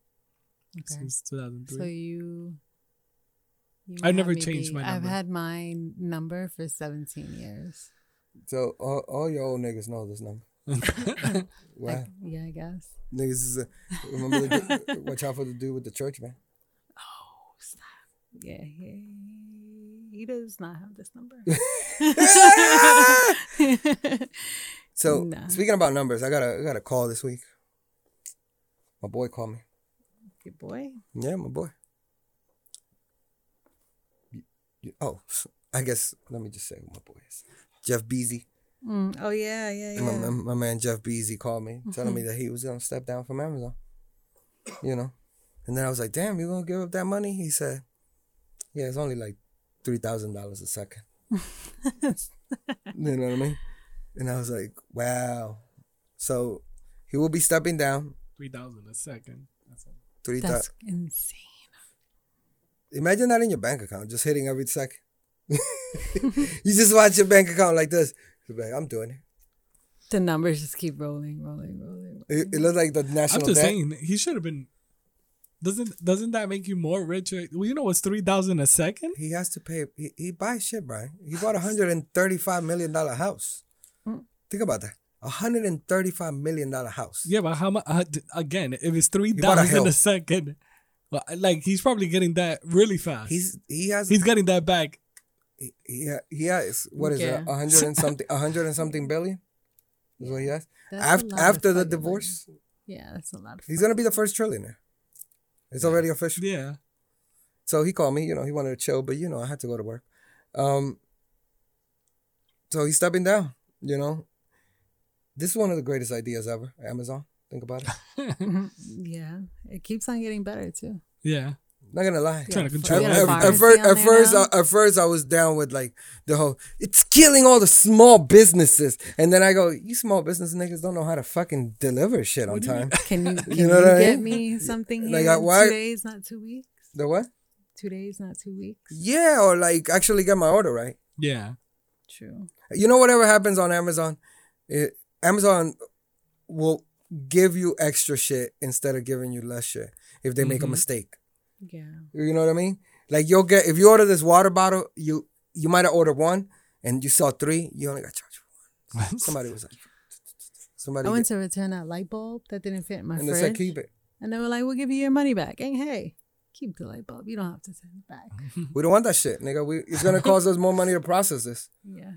Since 2003. So you. you I've never changed beat. my I've had my number for 17 years. So all, all your old niggas know this number. Wow. Like, yeah, I guess. Niggas is a, remember the, watch out for the dude with the church man. Oh, stop. Yeah, he, he does not have this number. So Nah. speaking about numbers, I got a I got a call this week. My boy called me. Good boy. Yeah, my boy. Oh, I guess let me just say who my boy is. Jeff Beasy. Mm, oh, yeah, yeah, My, yeah. my, my man Jeff Beasy called me, telling me that he was gonna step down from Amazon. You know, and then I was like, "Damn, you gonna give up that money?" He said, "Yeah, it's only like three thousand dollars a second. you know what I mean? And I was like, "Wow." So he will be stepping down. 3000 a second. That's a- Three That's thousand. insane. Imagine that in your bank account, just hitting every second. you just watch your bank account like this. Like, I'm doing it. The numbers just keep rolling, rolling, rolling. It, it looks like the national. I'm national just debt. saying, he should have been Doesn't doesn't that make you more richer? Well, you know what's three thousand a second? He has to pay. He, he buys shit, Brian. He bought a hundred and thirty-five million dollar house. Think about that. A hundred and thirty-five million dollar house. Yeah, but how much? Uh, again, if it's three bought a thousand hill. a second, well, like he's probably getting that really fast. He's he has he's getting that back. he, he he has what is Yeah. it? A hundred and something. A hundred and something billion. Is what he has. That's After after the divorce, money. Yeah, that's a lot of. he's gonna be the first trillionaire. It's already official. Yeah, So he called me, you know, he wanted to chill, but you know, I had to go to work. Um so he's stepping down, you know. This is one of the greatest ideas ever, Amazon. Think about it. yeah, it keeps on getting better too. yeah. Not gonna lie. Trying to control At, at- at first, at first, now. uh, at first, I was down with like the whole. It's killing all the small businesses, and then I go, "You small business niggas don't know how to fucking deliver shit on What do you time." Can you can You you, know what I get mean? me something Like, here I- in why- two days, not two weeks? The what? Two days, not two weeks. Yeah, or like actually get my order right. Yeah. True. You know, whatever happens on Amazon, it, Amazon will give you extra shit instead of giving you less shit if they make a Mhm. mistake. Yeah. You know what I mean? Like you'll get if you order this water bottle, you you might have ordered one and you saw three, you only got charged for one. Somebody was like, somebody, I went to return that light bulb that didn't fit in my and they said keep it. and they were like, "We'll give you your money back." And hey, keep the light bulb. You don't have to send it back. We don't want that shit, nigga. We, it's gonna cost us more money to process this. Yeah.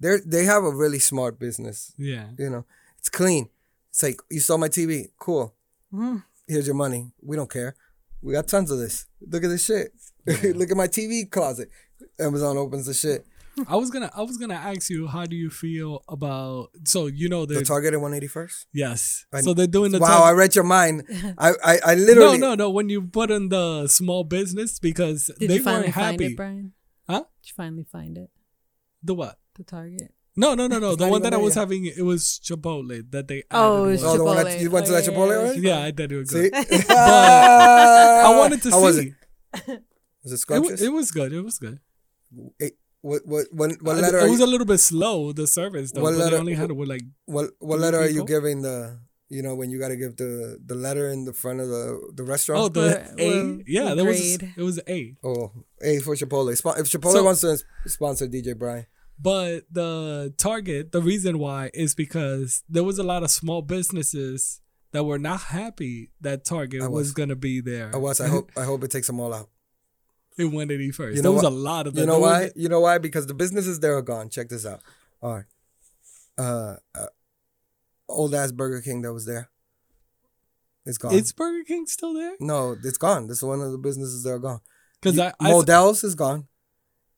They they have a really smart business. Yeah. You know, it's clean. It's like you saw my TV, cool. Mm. Here's your money. We don't care. We got tons of this. Look at this shit. Look at my TV closet. Amazon opens the shit. I was gonna I was gonna ask you how do you feel about so you know The the Target at 181st. yes I- so they're doing the Wow, Tar- I read your mind. I I, I no literally no no when you put in the small business because Did they you finally weren't find happy it, Brian? Huh? Did you finally find it? The what The Target. no no no no It's the one that I was yet. having it was Chipotle that they Oh, added it's one. Oh, the one that you went to that Oh, yeah, Chipotle yeah, yeah I did it See, good I wanted to How was see it? Was it it, scrumptious? wa- it was good it was good It- what what what, what letter? it Are was you, a little bit slow the service though What but letter- they only had it with like what what three letter are you giving the? You know when you got to give the the letter in the front of the the restaurant. oh the What- A what- yeah what there was grade? it was A Oh, A for Chipotle. Spo- If Chipotle So- wants to sponsor DJ Brian, But the target, the reason why is because there was a lot of small businesses that were not happy that Target was. was. gonna be there. I was. I hope. I hope it takes them all out. in 181st. You there know was what? a lot of them. You know There why? was- You know why? Because the businesses there are gone. Check this out. All right. Uh, uh old ass Burger King that was there. It's gone. Is Burger King still there? no, it's gone. This is one of the businesses that are gone. Because I, I Modell's is gone.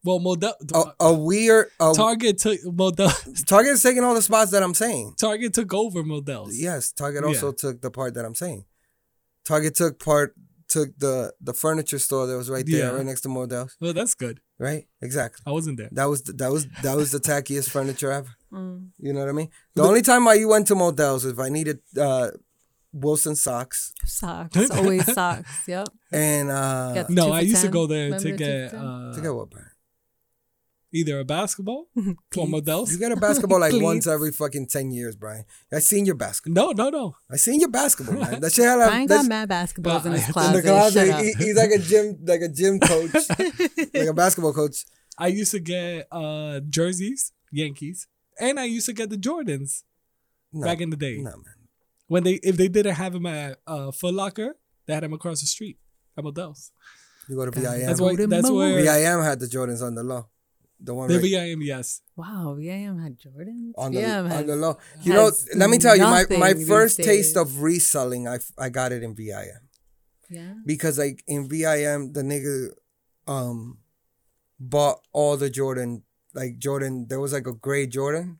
well Model A, a weird. A, Target took Model Target is taking all the spots that I'm saying. Target took over Modell's. Yes, Target Yeah. also took the part that I'm saying. Target took part took the the furniture store that was right there, Yeah. right next to Modell's. Well, that's good. Right, exactly. I wasn't there. That was the, that was that was the tackiest furniture ever. Mm. You know what I mean? The only time I went to Modell's is if I needed uh, Wilson socks Socks. Always socks. Yep. and uh, No, I used to go there Remember to get uh, to get what, Brian? Either a basketball for Modell's. You get a basketball like once every fucking ten years, Brian. I seen your basketball. No, no, no. I seen your basketball, man. That shit had a Brian that's- got mad basketballs in his in closet. in the closet. Shut up. he- he's like a gym, like a gym coach, like a basketball coach. I used to get uh jerseys, Yankees, and I used to get the Jordans No, back in the day. no, man. When they if they didn't have them at uh Foot Locker, they had them across the street at Modell's. You go to Got VIM. That's Go why to that's Mo- where VIM had the Jordans on the low. The one the right VIM, yes. Wow, VIM had Jordans. on the, VIM on the low. You know, let me tell you, my, my first these taste of reselling, I, I got it in VIM. Yeah. Because like in VIM, the nigga um bought all the Jordan, like Jordan, there was like a gray Jordan.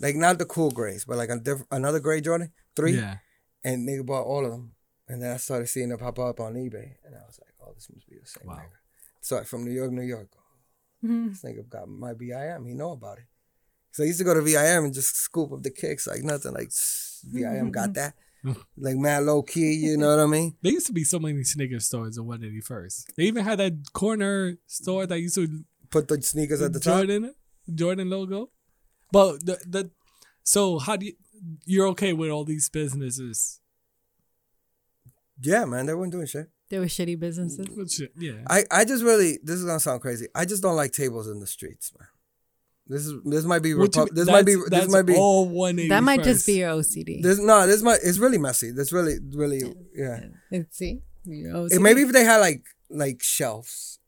Like not the cool grays, but like a diff- another gray Jordan, three. Yeah. And nigga bought all of them. And then I started seeing it pop up on eBay. And I was like, oh, this must be the same Wow. nigga. So from New York, New York. Mhm. This nigga got my VIM. He know about it. So I used to go to VIM and just scoop up the kicks like nothing. Like VIM got that. like mad low key, you know what I mean? There used to be so many sneaker stores in 181st. They even had that corner store that used to Put the sneakers at the top. Jordan Jordan logo. But the the so how do you you're okay with all these businesses? Yeah, man, they weren't doing shit. There were shitty businesses. But shit, yeah. I, I just really this is gonna sound crazy. I just don't like tables in the streets, man. This is this might be Repu- mean? this might be That's- this that's might be all 180 That might just be your OCD. this no this might it's really messy. This really really yeah. It's- See, OCD. It, maybe if they had like like shelves,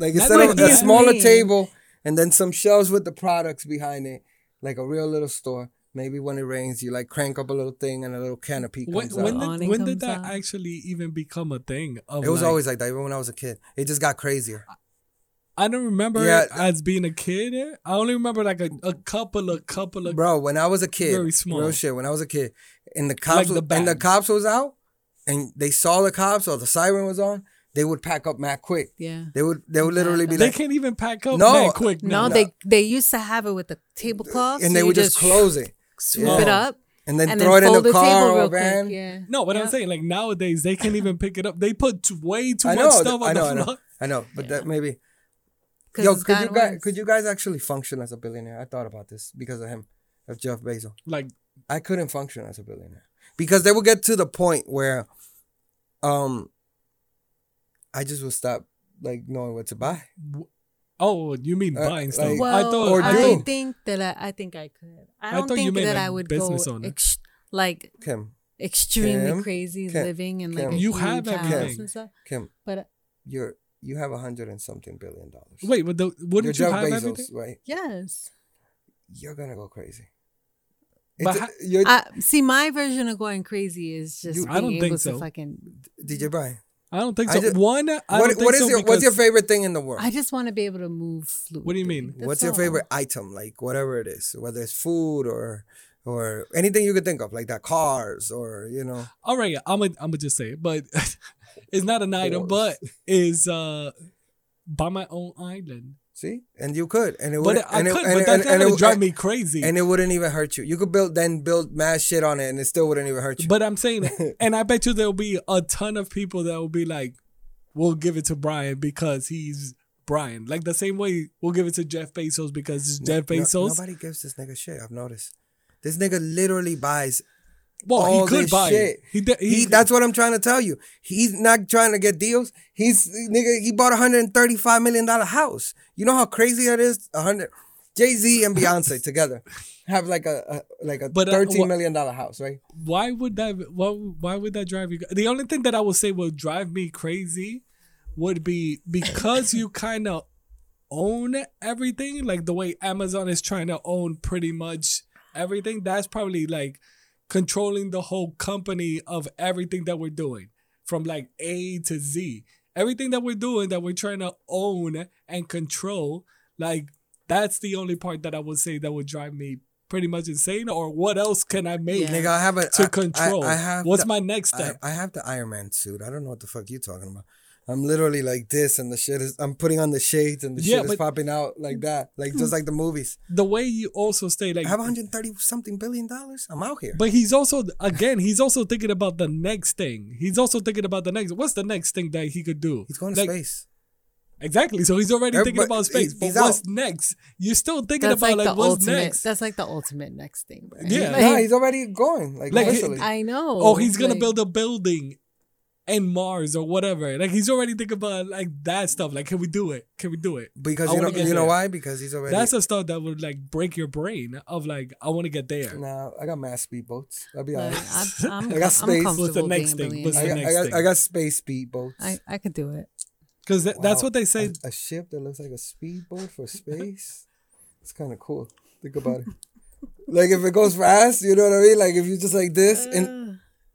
like instead of a smaller Me. table and then some shelves with the products behind it, like a real little store. Maybe when it rains, you like crank up a little thing and a little canopy When, comes when out. did, awning when did that out. actually even become a thing? Of It was like- always like that, even when I was a kid. It just got crazier. I don't remember Yeah. as being a kid. Eh? I only remember like a, a couple of couple of Bro, when I was a kid, Very small. real shit. When I was a kid, and the cops Like the was, and the cops was out, and they saw the cops or the siren was on, they would pack up mad quick. yeah. They would they would literally be they like, can't even pack up No, that quick. No, now. they they used to have it with the tablecloth, and so they you would just close it swoop Yeah. it up, and then and throw then it in fold the the table car or real a van. quick. Yeah. No, what I'm saying, like nowadays, they can't even pick it up. They put t- way too I much know, stuff on I know, I the know, floor. I know, but that maybe. 'Cause Yo, could you guys could you guys actually function as a billionaire? I thought about this because of him, of Jeff Bezos. Like, I couldn't function as a billionaire because they would get to the point where, um, I just would stop like knowing what to buy. Oh, you mean Uh, buying stuff? like- Well, I thought, Or I do. think that I, I think I could. I I don't thought you think meant, that like, I would go business owner. ex- like Kim, extremely Kim, crazy Kim, living in like a You huge have house everything. and stuff. Kim, But uh, you're you have a hundred and something billion dollars. wait, but the, wouldn't you Jeff have Bezos, everything? right? yes, You're gonna go crazy. But It's- how- you're, see. My version of going crazy is just You- being I don't able think to so. fucking. DJ Brian. I don't think I so. just- One, I What, don't think what is so your what's your favorite thing in the world? I just want to be able to move fluidly. What do you mean? What's That's your all. favorite item? Like whatever it is, whether it's food or or anything you could think of, like that cars or you know. All right, I'm gonna I'm gonna just say it, but it's not an item, but is uh buy my own island. See, and you could, and it But would, I and it, could, and, but it- that's and, and gonna it, drive me crazy. and it wouldn't even hurt you. You could build then build mad shit on it, and it still wouldn't even hurt you. But I'm saying, and I bet you there'll be a ton of people that will be like, "We'll give it to Brian because he's Brian." Like the same way we'll give it to Jeff Bezos because it's Jeff No- Bezos. nobody gives this nigga shit. I've noticed. This nigga literally buys well, he could buy shit. it. He, de- He, he, that's what I'm trying to tell you. He's not trying to get deals. He's nigga. He bought a hundred thirty five million dollar house. You know how crazy that is. A hundred. Jay Z and Beyonce together have like a, a like a But, uh, thirteen wha- million dollar house, right? why would that? Why, why would that drive you? The only thing that I would say would drive me crazy would be because you kind of own everything, like the way Amazon is trying to own pretty much everything. That's probably like controlling the whole company of everything that we're doing from like A to Z. Everything that we're doing that we're trying to own and control, like that's the only part that I would say that would drive me pretty much insane. Or what else can I make Yeah. Nigga, I have a to I- I- control? I, have What's the- my next step? I have the Iron Man suit. I don't know what the fuck you're talking about. I'm literally like this, and the shit is. I'm putting on the shades, and the Yeah, shit is popping out like that, like hmm. just like the movies. the way you also stay like I have 130 something billion dollars. I'm out here. But he's also again, he's also thinking about the next thing. He's also thinking about the next. What's the next thing that he could do? He's going to Like, space. Exactly. So he's already thinking Everybody- about space. he's- But what's out. next? You're still thinking That's about like, like, what's ultimate. next. That's like the ultimate next thing, bro. Yeah. Like, Nah, he's already going. Like, Like, officially. I know. oh, he's gonna like- build a building in Mars or whatever. Like he's already thinking about like that stuff. Like, can we do it? Can we do it? because I you know, wanna you know why? Because he's already. That's the stuff that would like break your brain of like, I want to get there. Nah, I got mass speedboats. I'll be Like, honest. I'm, I'm, I got I'm space. comfortable What's the next being a thing? What's I the got, next I got, thing? I got space speedboats. I, I could do it. Because that, that's what they say. A, a ship that looks like a speedboat for space. it's kind of cool. Think about it. like if it goes fast, you know what I mean? Like if you just like this in Uh,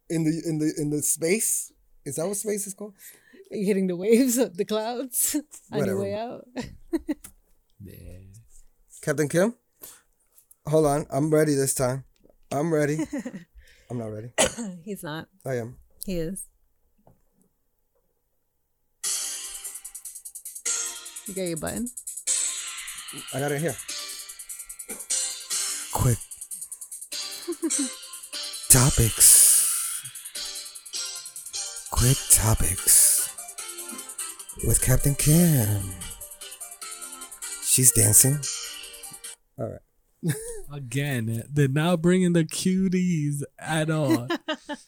in the in the in the space. Is that what space is called? are you hitting the waves of the clouds on your way out? Captain Kim? Hold on. I'm ready this time. I'm ready. I'm not ready. He's not. I am. He is. You got your button? I got it here. Quick. topics. Quick topics. With Captain Kim. She's dancing. All right. Again, they're not bringing the cuties at all.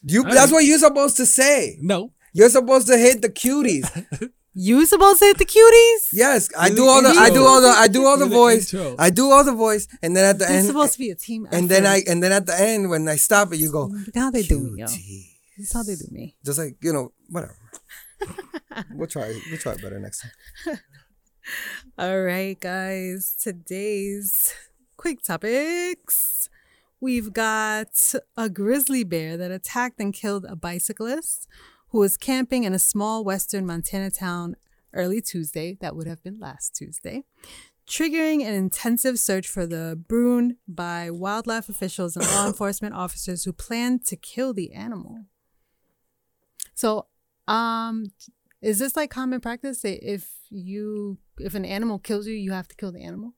You. I- That's what you're supposed to say. no, You're supposed to hit the cuties. You supposed to hit the cuties? Yes, I In do the all the. I do all the. I do all the In the voice. intro. I do all the voice, and then at the It's end, supposed to be a team. and then I, and then at the end, when I stop it, you go. Now they do me, yo. "Cuties." That's how they do me. Just like you know, whatever. we'll try. We'll try better next time. All right, guys. Today's quick topics. We've got a grizzly bear that attacked and killed a bicyclist who was camping in a small western Montana town early Tuesday. That would have been last Tuesday. Triggering an intensive search for the Bruin by wildlife officials and law enforcement officers who planned to kill the animal. So, um, is this like common practice that if you if an animal kills you, you have to kill the animal?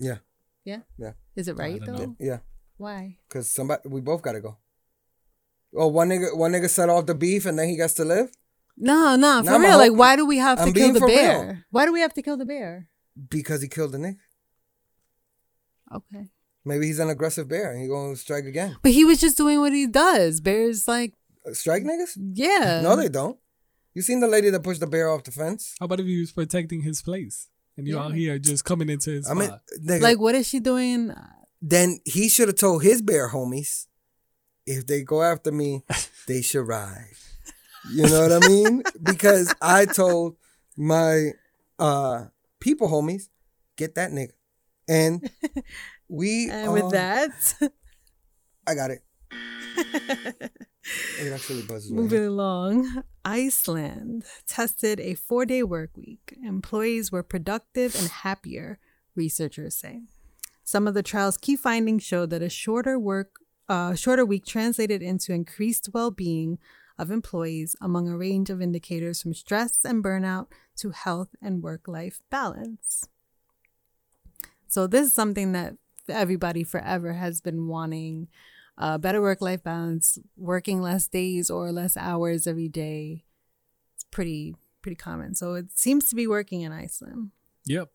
Yeah, Yeah. Yeah. Is it right though? know. yeah. Why? Cause somebody, we both gotta go. Oh, one nigga, one nigga set off the beef, and then he gets to live No, no, for Nah, my real. Like, why do we have I'm to kill being the for real. bear? Why do we have to kill the bear? because he killed the nigga. Okay. Maybe he's an aggressive bear, and he gonna strike again. But he was just doing what he does. Bears, like, Strike niggas? yeah. No, they don't. You seen the lady that pushed the bear off the fence? how about if he was protecting his place and you Yeah. out here just coming into his I mean, nigga. Like, what is she doing? then he should have told his bear homies, if they go after me, they should ride. You know what I mean? Because I told my uh people homies, get that nigga. And we And uh, with that, I got it. it actually buzzes moving along, Iceland tested a four day work week. Employees were productive and happier, researchers say. Some of the trial's key findings showed that a shorter work, uh, shorter week translated into increased well being of employees among a range of indicators from stress and burnout to health and work life balance. So, this is something that everybody forever has been wanting uh, better work life balance, working less days or less hours every day. It's pretty pretty common. So it seems to be working in Iceland. Yep,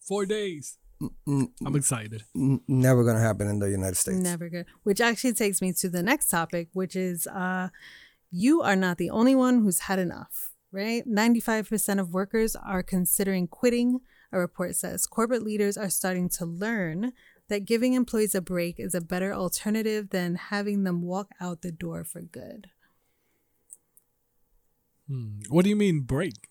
four days. I'm excited. never gonna happen in the United States. Never good. Which actually takes me to the next topic, which is uh, you are not the only one who's had enough, right? 95% of workers are considering quitting, a report says. Corporate leaders are starting to learn that giving employees a break is a better alternative than having them walk out the door for good. Hmm. What do you mean break?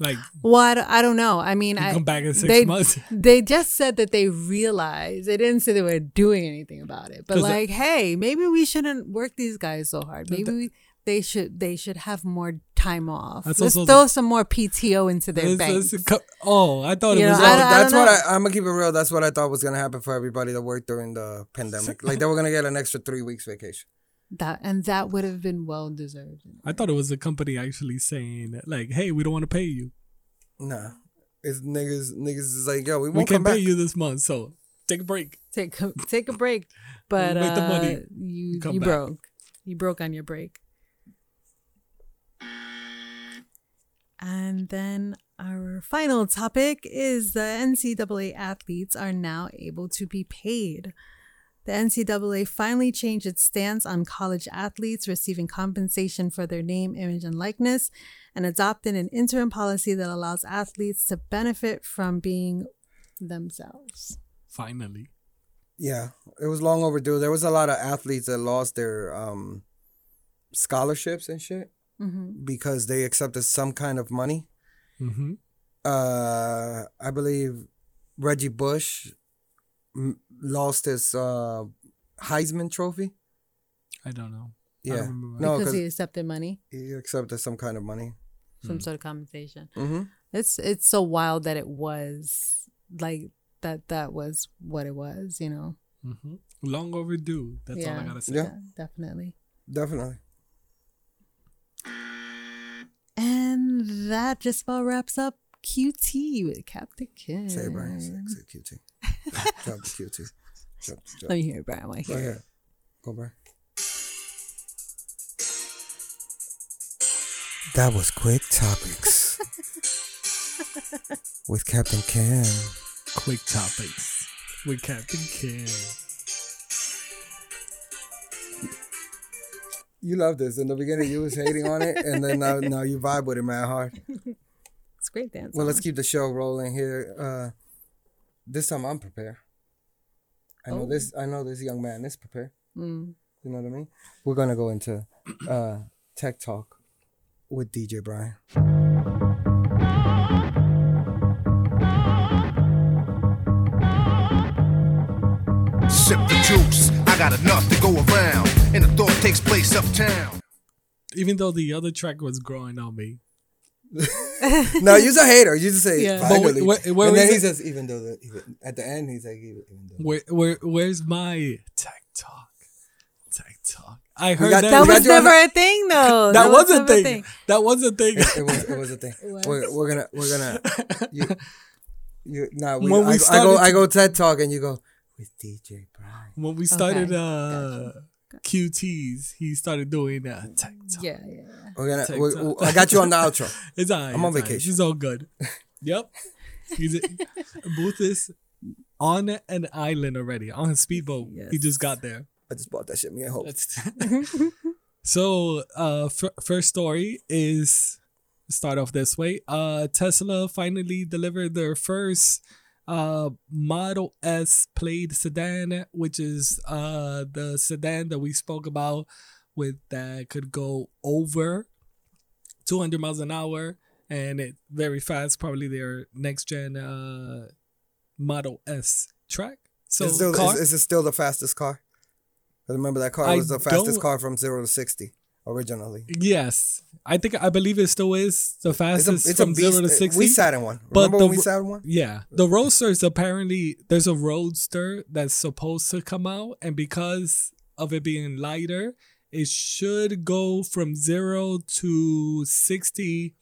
Like Well, I don't, I don't know. I mean, I, come back in six they, months? They just said that they realized. They didn't say they were doing anything about it. But like, hey, maybe we shouldn't work these guys so hard. Maybe we, they should they should have more time off. That's Let's also throw some more PTO into their It's- banks. it's co- oh, I thought You it know, was. I all- don't- that's what. I, I'm gonna keep it real. That's what I thought was gonna happen for everybody that worked during the pandemic. Like they were gonna get an extra three weeks vacation. that and that would have been well deserved. I thought it was the company actually saying like, "Hey, we don't want to pay you. Nah, it's niggas. Niggas is like, yo, we We won't can come back. pay you this month, so take a break." Take a, take a break, but Make the uh, money. you Come you back. broke. You broke on your break. And then our final topic is the NCAA athletes are now able to be paid. The NCAA finally changed its stance on college athletes receiving compensation for their name, image, and likeness and adopted an interim policy that allows athletes to benefit from being themselves. Finally, Yeah, it was long overdue. There was a lot of athletes that lost their um, scholarships and shit Mm-hmm. because they accepted some kind of money. mm-hmm. Uh, I believe Reggie Bush m- lost his uh, Heisman Trophy. I don't know. Yeah, don't no, because because he accepted money, he accepted some kind of money. some sort of compensation. Mm-hmm. It's it's so wild that it was like that. That was what it was, you know. Mm-hmm. Long overdue. That's all I gotta say. Yeah. definitely. Definitely. And that just about wraps up QT with Captain Kim. Say Brian. Say, say QT. Drop the QT. Drop, drop. Let me hear it, Brian. I want to Go hear it. ahead. Go, Brian. That was Quick Topics with Captain Cam. Quick topics. with Captain King. You love this. In the beginning, you was hating on it, and then now, now you vibe with it, man, hard. It's great dance. Well, let's keep the show rolling here. Uh, this time I'm prepared. I know Oh. this. I know this young man is prepared. Mm. You know what I mean? We're gonna go into uh, tech talk with DJ Brian. Sip the juice, I got enough to go around, and the thought takes place uptown. Even though the other track was growing on me. no, you're a hater. You just say Yeah. But finally, where- where- where and then he it? says even though the even, at the end he's like even, even though. Where where where's my tech talk? Tech talk. I heard got- that. That was never a thing, though. that was a never thing. That was a thing. It was it was a thing. was. We're, we're gonna we're gonna you, you nah, we, When we I, I go I go TED talk and you go with DJ Brian. when we started Okay. uh QTs, he started doing that. tech. Yeah, yeah, yeah. We're gonna TED we're, I got you on the outro. It's all right. I'm on it's all right. vacation. It's all good. yep. He's Booth is on an island already on a speedboat. He just got there. I just bought that shit. Me I hope. So. Uh, f- first story is start off this way. Uh, Tesla finally delivered their first uh Model S plaid sedan, which is uh the sedan that we spoke about with that could go over 200 miles an hour and it very fast. Probably their next gen uh Model S track. So is, still, is, is it still the fastest car? 'Cause Remember that car I was the fastest car from zero to sixty originally. Yes, I think I believe it still is the It's a, fastest it's from zero to Uh, sixty. We sat in one. But Remember the when we sat in one? yeah, the roadsters apparently there's a roadster that's supposed to come out, and because of it being lighter, it should go from zero to sixty.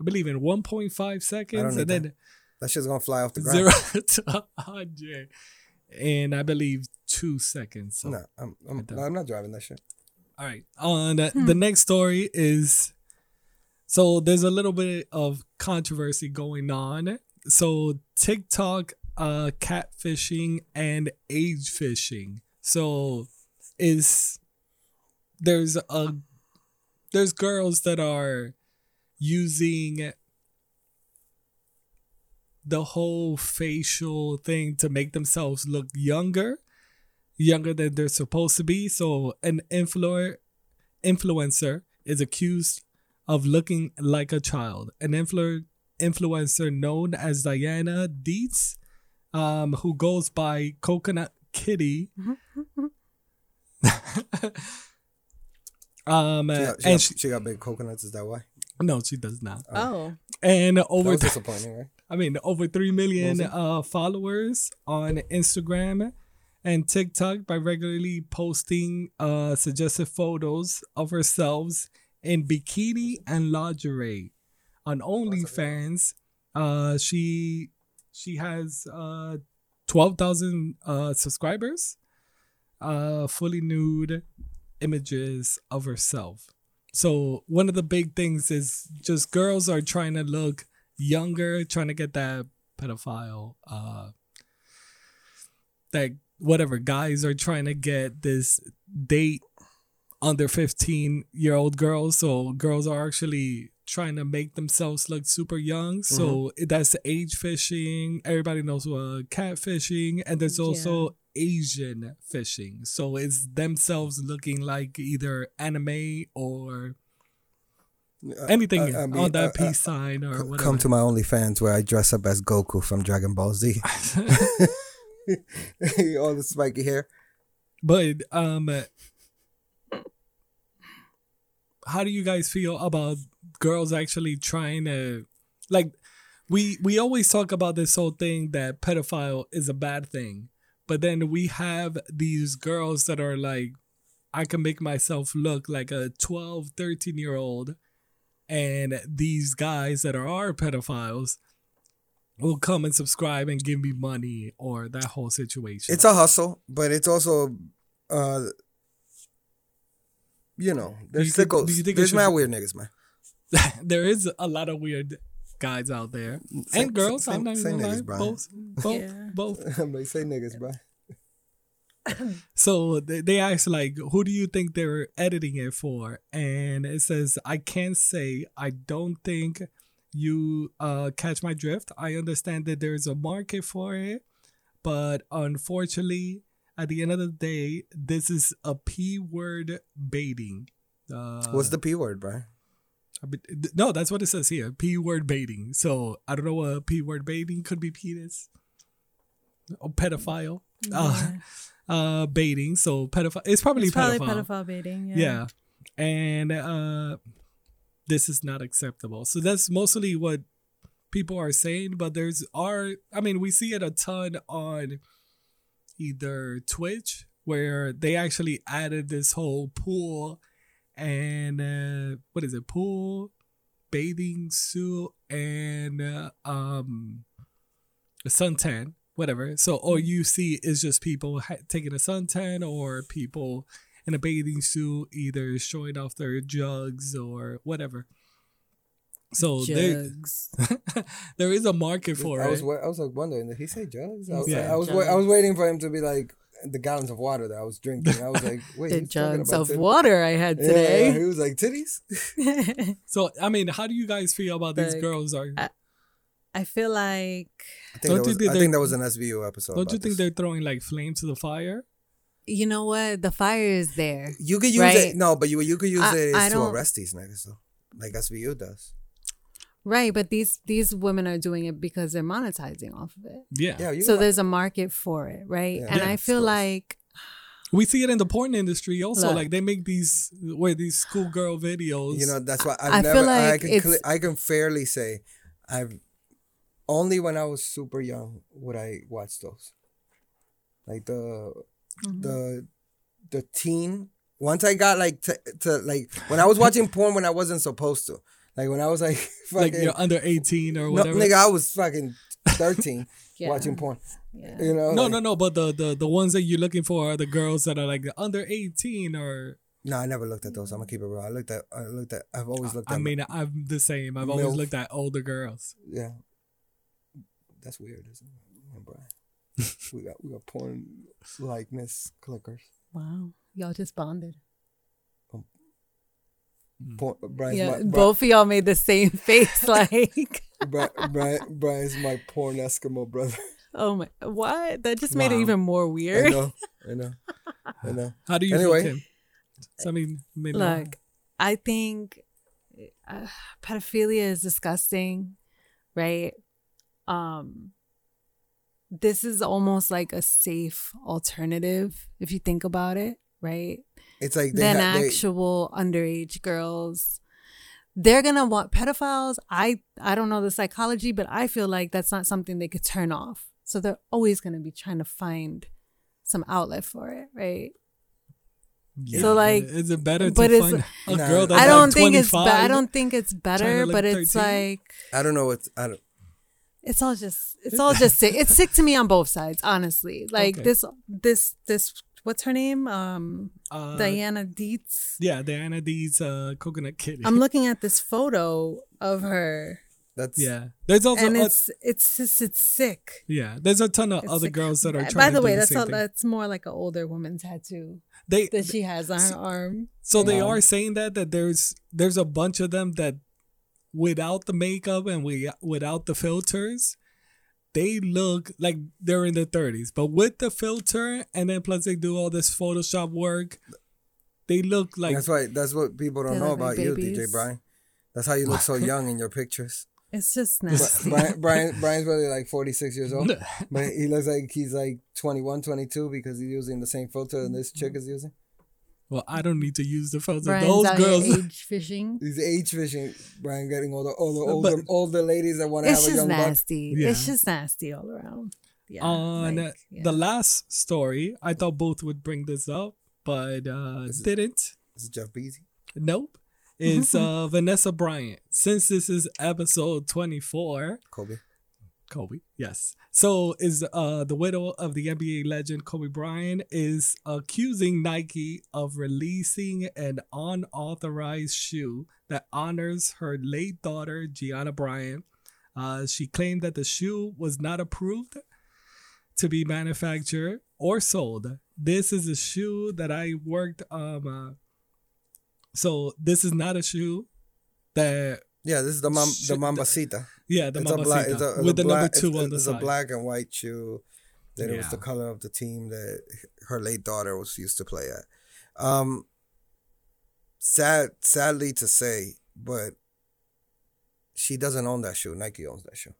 I believe in one point five seconds, and then That shit's gonna fly off the ground. zero to hundred, and I believe two seconds. So. No, I'm I'm, no, I'm not driving that shit. All right. On uh, the next story is so there's a little bit of controversy going on. So TikTok uh catfishing and age fishing. So is there's a there's girls that are using the whole facial thing to make themselves look younger younger than they're supposed to be. So an influencer influencer is accused of looking like a child. An influ- influencer known as Diana Deets, um, who goes by Coconut Kitty. um, She got, she, and got, she, she got big coconuts. Is that why? no, she does not. Oh, And That over was th- disappointing, right? I mean, over 3 million uh, followers on Instagram and TikTok by regularly posting uh, suggested photos of herself in bikini and lingerie. On OnlyFans, uh, she she has uh, 12,000 uh, subscribers, uh, fully nude images of herself. So one of the big things is just girls are trying to look younger, trying to get that pedophile, uh, that whatever guys are trying to get this date under 15 year old girls. So girls are actually trying to make themselves look super young. So mm-hmm. that's age fishing. Everybody knows what catfishing, and there's also Asian fishing. So it's themselves looking like either anime or anything I- I mean, on that peace sign or C- whatever. Come to my OnlyFans where I dress up as Goku from Dragon Ball Z. All the spiky hair. But um, how do you guys feel about girls actually trying to like? We we always talk about this whole thing that pedophile is a bad thing, but then we have these girls that are like, I can make myself look like a 12, 13 year old, and these guys that are our pedophiles will come and subscribe and give me money or that whole situation. It's a hustle, but it's also, uh, you know, there's you think- do you think there's should mad be- weird niggas, man. there is a lot of weird guys out there Say- and girls. say- I'm not say even gonna lie. niggas, Brian. Both, both, Yeah. both. I'm like, say niggas, bro. So they, they asked like, who do you think they're editing it for? And it says, I can't say. I don't think you uh catch my drift. I understand that there's a market for it, but unfortunately, at the end of the day, this is a p word baiting. Uh, What's the p word, bro? I mean, th- no, that's what it says here. P word baiting. So I don't know what p word baiting could be. Penis or pedophile. Uh, uh, baiting. So pedophile. It's probably It's probably pedophile. pedophile baiting. Yeah. Yeah. And uh, this is not acceptable. So that's mostly what people are saying. But there's are I mean we see it a ton on either Twitch where they actually added this whole pool and uh, what is it pool bathing suit and uh, um a suntan whatever so all you see is just people ha- taking a suntan or people in a bathing suit either showing off their jugs or whatever so there, Jugs. there is a market for I it was wa- I was like wondering, did he say jugs? I was, Yeah. I was wa- I was waiting for him to be like the gallons of water that I was drinking. I was like, wait, the jugs about of titties? water I had Yeah, he was like titties. so i mean how do you guys feel about these girls are I- I feel like I think, Don't that you was, think I think that was an SVU episode. don't you think this. they're throwing like flame to the fire you know what the fire is there. you could use right? it? No, but you you could use I- it I to don't- arrest these niggas though, like SVU does. Right, but these these women are doing it because they're monetizing off of it. yeah Yeah, so got- there's a market for it, right? Yeah. and Yeah, I feel like We see it in the porn industry also. Look. like they make these where these schoolgirl videos. You know, that's why I I've feel never. I like can it's- cle- I can fairly say, I've only when I was super young would I watch those, like the Mm-hmm. the the teen. Once I got like to, to like when I was watching porn when I wasn't supposed to, like when I was like like fucking you're under 18 or no, whatever. nigga, I was fucking thirteen Yeah. watching porn. yeah. You know, no, like- no, no. But the, the the ones that you're looking for are the girls that are like under 18 or. No, I never looked at those. I'm gonna keep it real. I looked at. I looked at. I've always looked at. I mean, I'm the same. I've always looked at older girls. Yeah. That's weird, isn't it? Brian. We got we got porn likeness clickers. Wow, y'all just bonded. Porn, Brian's yeah, my, Bri- both of y'all made the same face. Like, Bri- Brian, Brian's my porn Eskimo brother. oh my, what? That just made it even more weird. I know, I know, I know. How do you Anyway. feel, Kim? So, I mean, maybe Look, I think uh, pedophilia is disgusting, right? Um, this is almost like a safe alternative if you think about it, right? It's like they, Than ha- they actual underage girls. They're gonna want pedophiles. I I don't know the psychology, but I feel like that's not something they could turn off. So they're always gonna be trying to find some outlet for it, right? Yeah. So, like, is it better to but it's- find a Nah. girl that's I don't like think it's. 25? Be- I don't think it's better, look but it's 13? like I don't know what I don't. It's all just. It's all just sick. It's sick to me on both sides, honestly. Like Okay. this. This. This. What's her name? Um, Uh, Diana Deets. Yeah, Diana D's uh, coconut kitty. I'm looking at this photo of her, That's yeah, there's also and a- it's it's just it's sick. yeah, there's a ton of It's other sick. girls that are By- trying By the to way, do the that's same all, thing. that's more like an older woman tattoo They that she has on her arm. So they are saying that that there's there's a bunch of them that without the makeup and we without the filters, they look like they're in their thirties. But with the filter and then plus they do all this Photoshop work, they look like that's why that's what people don't know look like about you, DJ. Brian. That's how you look so young in your pictures. It's just Bri- nasty. Brian, Brian Brian's really like 46 years old, but he looks like he's like 21, 22 because he's using the same filter that this chick mm-hmm. is using. Well, I don't need to use the filter. Brian's Those girls here age fishing. He's age fishing. Brian getting all the all the But- older older ladies that want to have It's a just young buck. nasty. Yeah. It's just nasty all around. Yeah. on like, yeah. the last story, I thought both would bring this up, but uh Is it- didn't. This is Jeff Bezos. Nope. It's uh Vanessa Bryant. Since this is episode 24, Kobe. Kobe, yes. So is uh the widow of the NBA legend Kobe Bryant is accusing Nike of releasing an unauthorized shoe that honors her late daughter Gianna Bryant, Uh, she claimed that the shoe was not approved to be manufactured or sold. This is a shoe that I worked. Um, uh, so this is not a shoe that Yeah, this is the mam- the Mambacita. yeah the it's a black, it's a, it's with a the black, number two it's, on the it's side. a black and white shoe. That it was the color of the team that her late daughter was used to play at. Um, sad, sadly to say, but she doesn't own that shoe. Nike owns that shoe.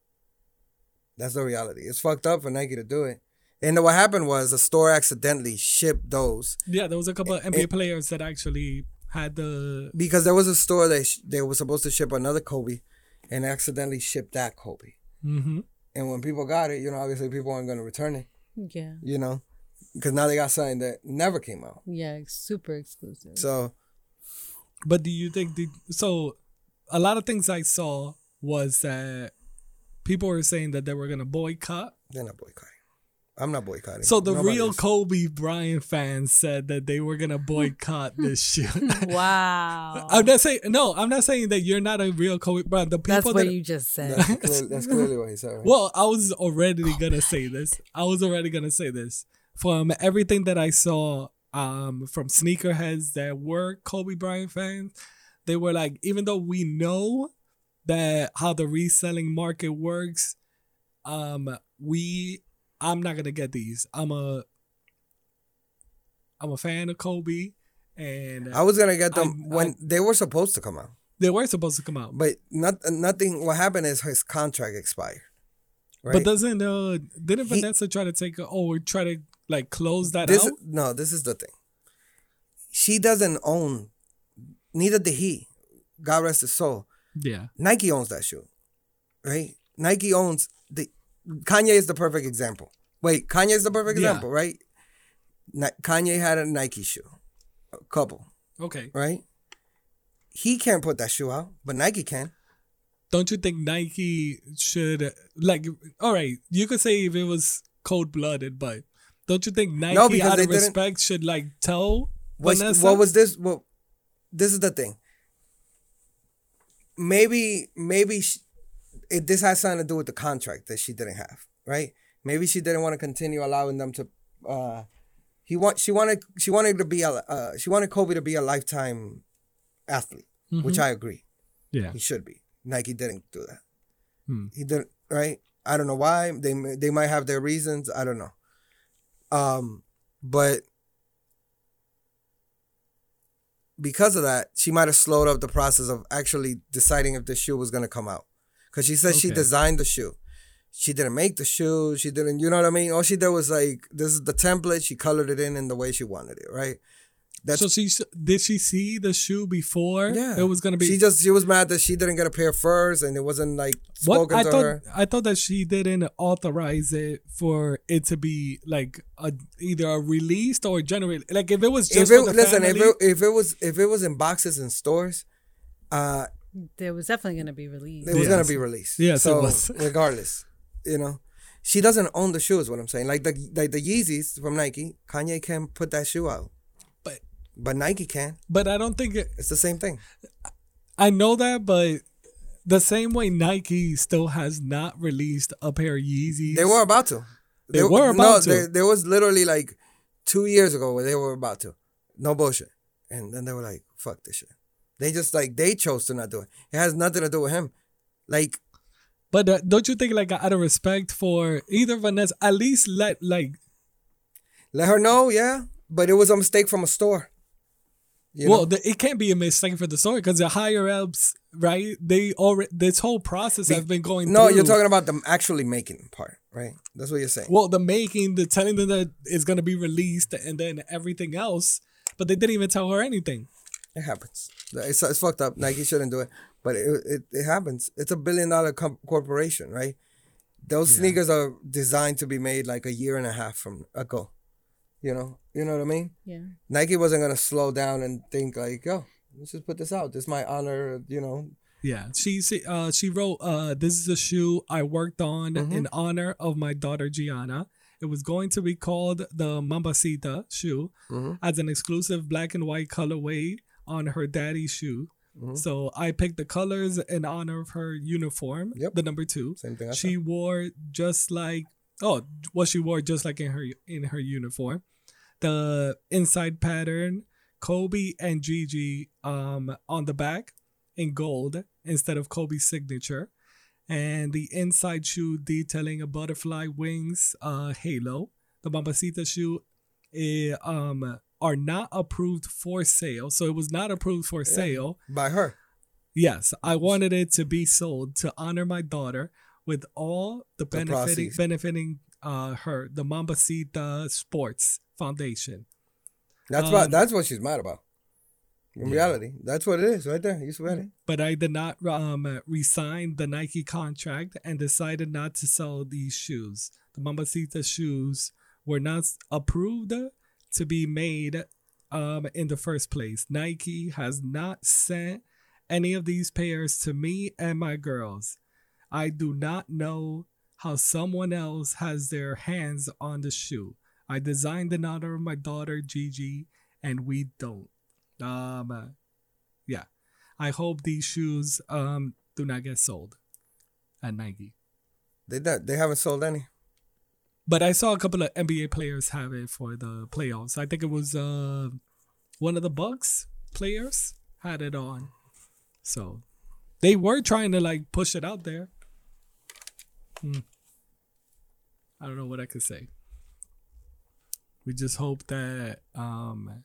That's the reality. It's fucked up for Nike to do it. And what happened was the store accidentally shipped those Yeah, there was a couple of NBA it- players that actually had the because there was a store that sh- they were supposed to ship another Kobe, and accidentally shipped that Kobe. hmm And when people got it, you know, obviously people aren't going to return it. Yeah. you know, because now they got something that never came out. Yeah. Super exclusive. So But do you think the so a lot of things I saw was that people were saying that they were gonna boycott. they're not boycotting. I'm not boycotting. So the Nobody real is. Kobe Bryant fans said that they were gonna boycott this shoe. wow. I'm not saying no. I'm not saying that you're not a real Kobe Bryant. The people That's what that you just said. That's, clear, that's clearly what he said. Right? well, I was already gonna say this. I was already gonna say this from everything that I saw um, from sneakerheads that were Kobe Bryant fans. They were like, even though we know that how the reselling market works, um, we I'm not gonna get these. I'm a I'm a fan of Kobe, and I was gonna get them I- when I- they were supposed to come out, they were supposed to come out. but not nothing. What happened is his contract expired. Right. But doesn't uh didn't He- Vanessa try to take a, or try to like close that this out? no, this is the thing. She doesn't own. Neither did he. God rest his soul. Yeah. Nike owns that shoe, right? Nike owns. Kanye is the perfect example. Wait, Kanye is the perfect Yeah. example, right? Ni- Kanye had a Nike shoe, a couple, Okay. right? He can't put that shoe out, but Nike can. Don't you think Nike should like? All right, you could say if it was cold blooded, but don't you think Nike, because out of respect, should like tell What's, Vanessa? what was this? Well, this is the thing. Maybe, maybe it, this has something to do with the contract that she didn't have, right? Maybe she didn't want to continue allowing them to. Uh, he want she wanted she wanted to be a uh, she wanted Kobe to be a lifetime athlete, which I agree yeah. he should be. Nike didn't do that. Hmm. He didn't, right? I don't know why. They they might have their reasons. I don't know. Um, but because of that, she might have slowed up the process of actually deciding if the shoe was gonna come out. Cause she said she designed the shoe. She didn't make the shoe. She didn't, you know what I mean? All she did was like, this is the template. She colored it in in the way she wanted it, right? That's so she did she see the shoe before? yeah. It was gonna be. She just she was mad that she didn't get a pair first, and it wasn't like what spoken I to thought. her. I thought that she didn't authorize it for it to be like a, either a released or generated. Like if it was if just it, for the listen, if it, if it was if it was in boxes in stores, uh, There was definitely going to be released. it was Yes. gonna be released. Yes, it so was. regardless, you know, she doesn't own the shoe. Is what I'm saying. Like the like the Yeezys from Nike, Kanye can put that shoe out, but but Nike can. but I don't think it, It's the same thing. I know that, but the same way Nike still has not released a pair of Yeezys. They were about to. They were about no, to. There, there was literally like two years ago where they were about to. No bullshit. And then they were like, fuck this shit. They just like, they chose to not do it. It has nothing to do with him. Like, But uh, don't you think, like, out of respect for either Vanessa, at least let like, let her know, yeah. But it was a mistake from a store. You well, the, it can't be a mistake for the store because the higher ups, right? They already this whole process has been going. no, through. you're talking about the actually making part, right? That's what you're saying. Well, the making, the telling them that it's gonna be released, and then everything else. But they didn't even tell her anything. It happens. It's, it's fucked up. Nike shouldn't do it, but it it, it happens. It's a billion dollar com- corporation, right? Those sneakers are designed to be made like a year and a half from ago. You know, you know what I mean. Yeah. Nike wasn't gonna slow down and think like, yo, let's just put this out. This might honor, you know. Yeah, she she, uh, she wrote, uh, "This is a shoe I worked on Mm-hmm. in honor of my daughter Gianna. It was going to be called the Mambacita shoe Mm-hmm. as an exclusive black and white colorway on her daddy's shoe So I picked the colors in honor of her uniform, Yep. the number two. Same thing I She wore just like oh, what she wore just like in her in her uniform. The inside pattern, Kobe and Gigi um on the back in gold instead of Kobe's signature. And the inside shoe detailing a butterfly wings uh halo. The Mambacita shoe eh, um are not approved for sale. So it was not approved for sale. by her. Yes, I wanted it to be sold to honor my daughter with all the benefiting benefiting uh her the Mambacita Sports Foundation. That's Um, what that's what she's mad about. In Yeah. reality, that's what it is right there. You swear it. But I did not um resign the Nike contract and decided not to sell these shoes. The Mambacita shoes were not approved to be made um in the first place. Nike has not sent any of these pairs to me and my girls. I do not know how someone else has their hands on the shoe. I designed in honor of my daughter Gigi, and we don't. Um, yeah. I hope these shoes um do not get sold at Nike. They don't- they haven't sold any. But I saw a couple of NBA players have it for the playoffs. I think it was uh one of the Bucks players had it on. So they were trying to like push it out there. Hmm. I don't know what I could say. We just hope that um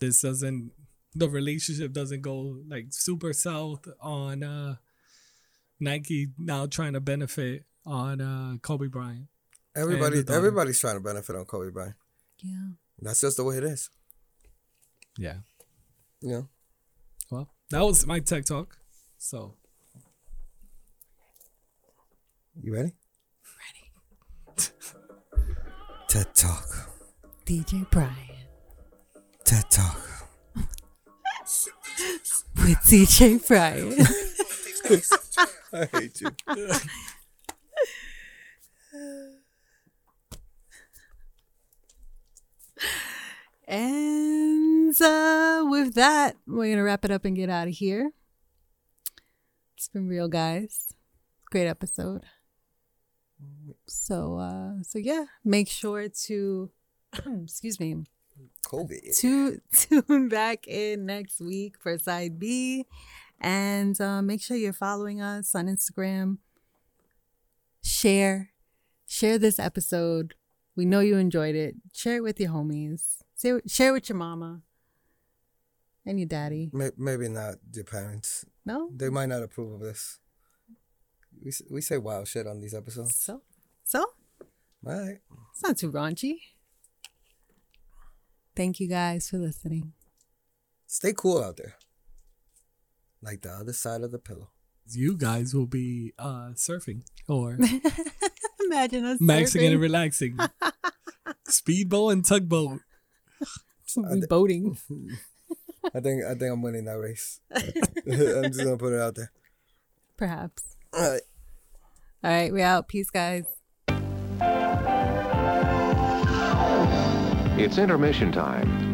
this doesn't the relationship doesn't go like super south on uh Nike now trying to benefit on uh Kobe Bryant. Everybody everybody's trying to benefit on Kobe Bryant. Yeah. That's just the way it is. Yeah. Yeah. Well, that was my tech talk. So You ready? Ready. TED Talk. DJ Brian TED Talk. with DJ Brian. I hate you. And uh, with that, we're gonna wrap it up and get out of here. It's been real, guys. Great episode. So, uh, so yeah, make sure to, excuse me, Kobe. to tune back in next week for side B, and uh, make sure you're following us on Instagram. Share, share this episode. We know you enjoyed it. Share it with your homies. Share, share with your mama and your daddy. Maybe not your parents. No, They might not approve of this. We we say wild shit on these episodes. so so All right. it's not too raunchy. Thank you guys for listening. Stay cool out there. Like the other side of the pillow. you guys will be uh surfing or Imagine us maxing and relaxing. Speedboat and tugboat. We'll boating. I think I think I'm winning that race. I'm just gonna put it out there. Perhaps. All right. All right, we out. Peace, guys. It's intermission time.